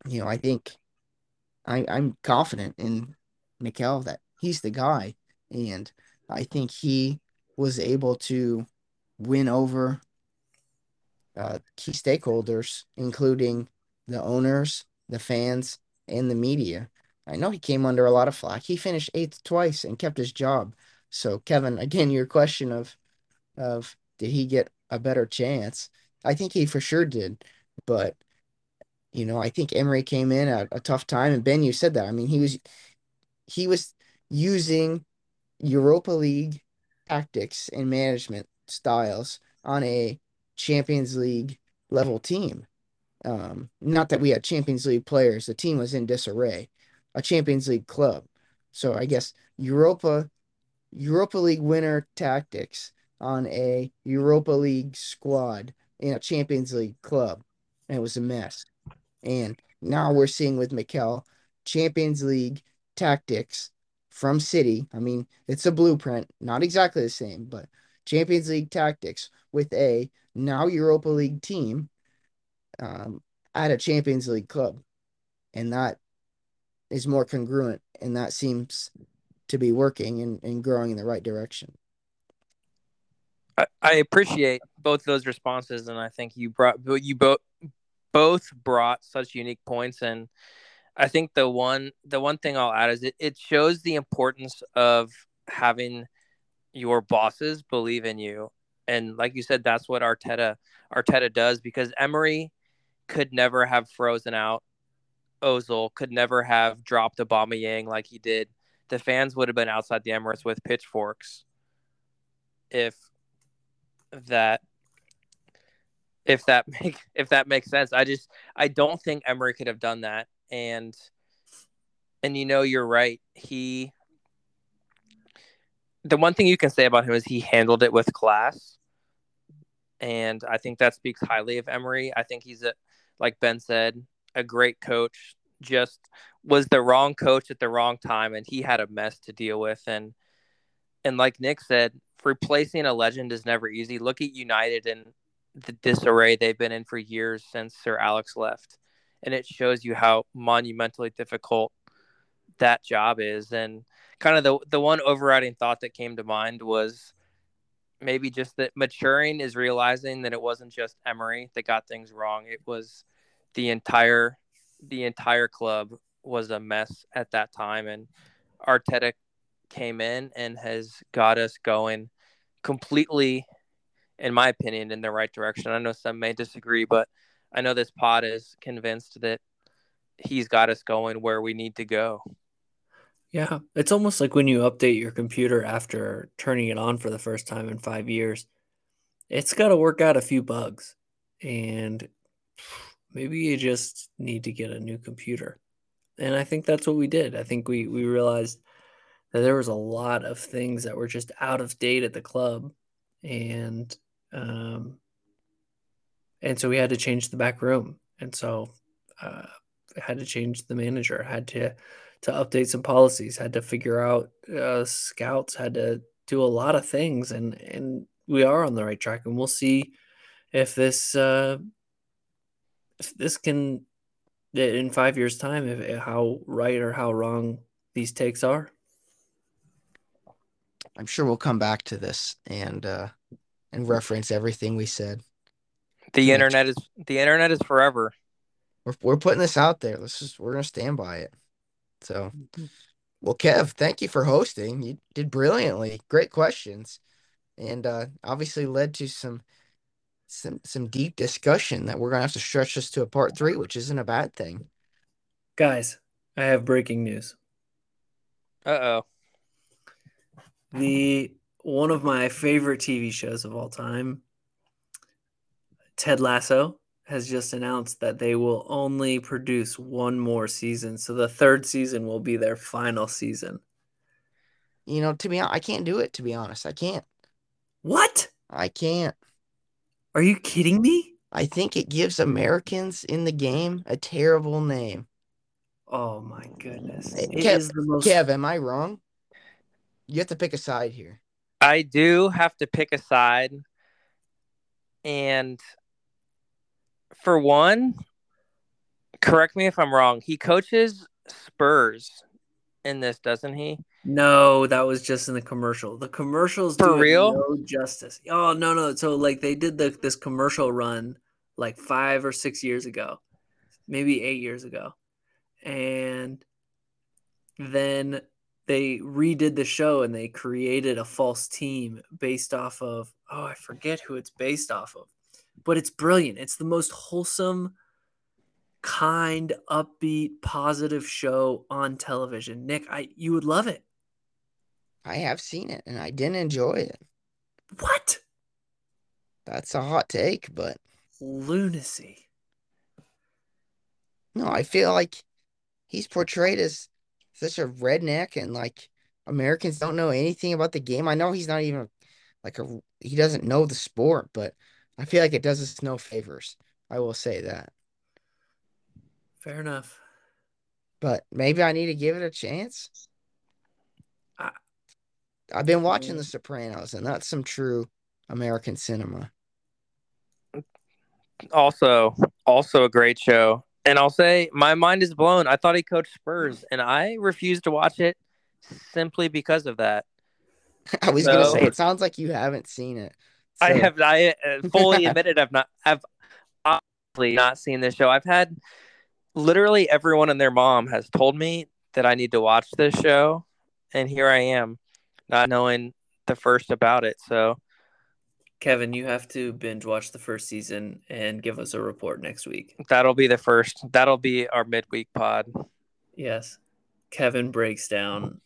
Speaker 1: you know, I think I, I'm confident in Mikel that he's the guy. And I think he was able to win over uh, key stakeholders, including the owners, the fans, and the media. I know he came under a lot of flack. He finished eighth twice and kept his job. So, Kevin, again, your question of of did he get a better chance? I think he for sure did, but you know, I think Emery came in at a tough time, and Ben, you said that. I mean, he was he was using Europa League tactics and management styles on a Champions League level team. Um, not that we had Champions League players, the team was in disarray, a Champions League club. So I guess Europa Europa League winner tactics on a Europa League squad in a Champions League club. And it was a mess. And now we're seeing with Mikel Champions League tactics from City. I mean, it's a blueprint, not exactly the same, but Champions League tactics with a now Europa League team um, at a Champions League club, and that is more congruent, and that seems to be working and, and growing in the right direction.
Speaker 3: I, I appreciate both those responses, and I think you brought you both both brought such unique points and I think the one the one thing I'll add is it, it shows the importance of having your bosses believe in you And like you said, that's what Arteta Arteta does because Emery could never have frozen out Ozil, could never have dropped Aubameyang like he did. The fans would have been outside the Emirates with pitchforks if that if that make if that makes sense. I just I don't think Emery could have done that. And and you know you're right. He the one thing you can say about him is he handled it with class. And I think that speaks highly of Emery. I think he's a like Ben said, a great coach. Just was the wrong coach at the wrong time and he had a mess to deal with and and like Nick said, replacing a legend is never easy. Look at United and the disarray they've been in for years since Sir Alex left. And it shows you how monumentally difficult that job is. And kind of the the one overriding thought that came to mind was maybe just that maturing is realizing that it wasn't just Emery that got things wrong. It was the entire the entire club was a mess at that time and Arteta came in and has got us going completely in my opinion in the right direction. I know some may disagree, but I know this pod is convinced that he's got us going where we need to go.
Speaker 2: Yeah, it's almost like when you update your computer after turning it on for the first time in 5 years. It's got to work out a few bugs and maybe you just need to get a new computer. And I think that's what we did. I think we we realized that there was a lot of things that were just out of date at the club and um and so we had to change the back room. And so uh had to change the manager had to to update some policies had to figure out uh scouts had to do a lot of things. And and we are on the right track. And we'll see if this uh if this can in five years time if how right or how wrong these takes are.
Speaker 1: I'm sure we'll come back to this and uh and reference everything we said.
Speaker 3: The Next. internet is the internet is forever.
Speaker 1: We're we're putting this out there. Let's just we're gonna stand by it. So well Kev, thank you for hosting. You did brilliantly. Great questions. And uh obviously led to some some some deep discussion that we're gonna have to stretch this to a part three, which isn't a bad thing.
Speaker 2: Guys, I have breaking news.
Speaker 3: Uh oh
Speaker 2: the one of my favorite TV shows of all time, Ted Lasso, has just announced that they will only produce one more season. So the third season will be their final season.
Speaker 1: You know, to be honest, I can't do it, to be honest. I can't.
Speaker 2: What?
Speaker 1: I can't.
Speaker 2: Are you kidding me?
Speaker 1: I think it gives Americans in the game a terrible name.
Speaker 2: Oh my goodness. Eh, it
Speaker 1: Kev, most... Kev, am I wrong? You have to pick a side here.
Speaker 3: I do have to pick a side. And for one, correct me if I'm wrong, he coaches Spurs in this, doesn't he?
Speaker 2: No, that was just in the commercial. The commercials
Speaker 3: for real
Speaker 2: no justice. Oh no, no. So like they did the this commercial run like five or six years ago, maybe eight years ago, and then they redid the show and they created a false team based off of oh I forget who it's based off of. But it's brilliant. It's the most wholesome, kind, upbeat, positive show on television. Nick, I you would love it.
Speaker 1: I have seen it and I didn't enjoy it.
Speaker 2: What?
Speaker 1: That's a hot take, but
Speaker 2: lunacy.
Speaker 1: No, I feel like he's portrayed as such a redneck and like Americans don't know anything about the game. I know he's not even like a he doesn't know the sport, but I feel like it does us no favors. I will say that.
Speaker 2: Fair enough.
Speaker 1: But maybe I need to give it a chance. I, I've been watching mm. The Sopranos, and that's some true American cinema.
Speaker 3: Also, also a great show. And I'll say my mind is blown. I thought he coached Spurs, and I refused to watch it simply because of that.
Speaker 1: I was so, gonna say it sounds like you haven't seen it.
Speaker 3: So. I have. I uh, fully admitted I've not. I've obviously not seen this show. I've had literally everyone and their mom has told me that I need to watch this show, and here I am, not knowing the first about it. So
Speaker 2: Kevin, you have to binge watch the first season and give us a report next week.
Speaker 3: That'll be the first. That'll be our midweek pod.
Speaker 2: Yes. Kevin breaks down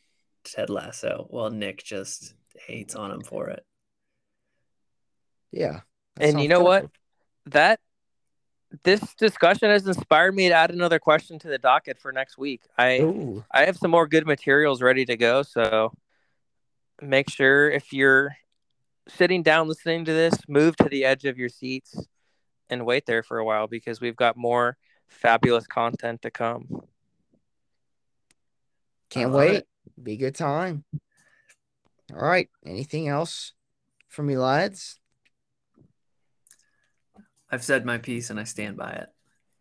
Speaker 2: Ted Lasso while Nick just hates on him for it.
Speaker 1: Yeah.
Speaker 3: And you know what? That this discussion has inspired me to add another question to the docket for next week. I
Speaker 1: Ooh,
Speaker 3: I have some more good materials ready to go, so make sure if you're sitting down listening to this, move to the edge of your seats and wait there for a while because we've got more fabulous content to come.
Speaker 1: can't wait.
Speaker 2: it.
Speaker 1: Be a good time. All right. Anything else from you lads?
Speaker 2: I've said my piece and I stand by it.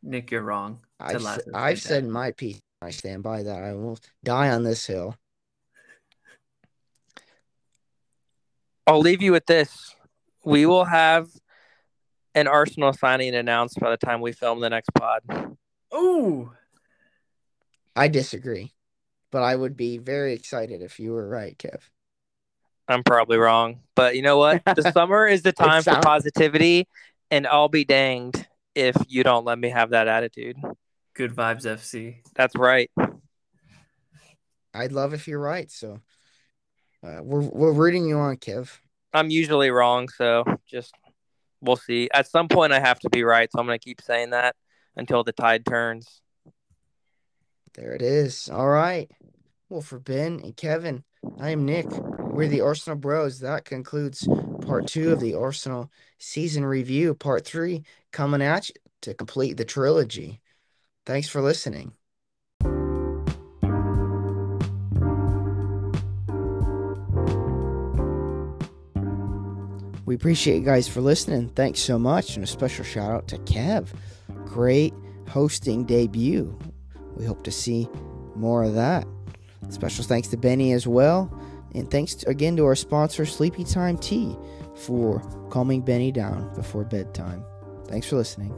Speaker 2: Nick, you're wrong.
Speaker 1: I've, I've said my piece. I stand by that. I will die on this hill.
Speaker 3: I'll leave you with this. We will have an Arsenal signing announced by the time we film the next pod.
Speaker 2: Ooh.
Speaker 1: I disagree, but I would be very excited if you were right, Kev.
Speaker 3: I'm probably wrong, but you know what? The summer is the time for positivity, and I'll be danged if you don't let me have that attitude.
Speaker 2: Good vibes FC.
Speaker 3: That's right.
Speaker 1: I'd love if you're right. So uh, we're we're rooting you on, Kev.
Speaker 3: I'm usually wrong, so just we'll see. At some point, I have to be right, so I'm going to keep saying that until the tide turns.
Speaker 1: There it is. All right. Well, for Ben and Kevin, I am Nick. We're the Arsenal Bros. That concludes part two of the Arsenal season review. Part three coming at you to complete the trilogy. Thanks for listening. We appreciate you guys for listening. Thanks so much. And a special shout out to Kev. Great hosting debut. We hope to see more of that. Special thanks to Benny as well. And thanks again to our sponsor, Sleepy Time Tea, for calming Benny down before bedtime. Thanks for listening.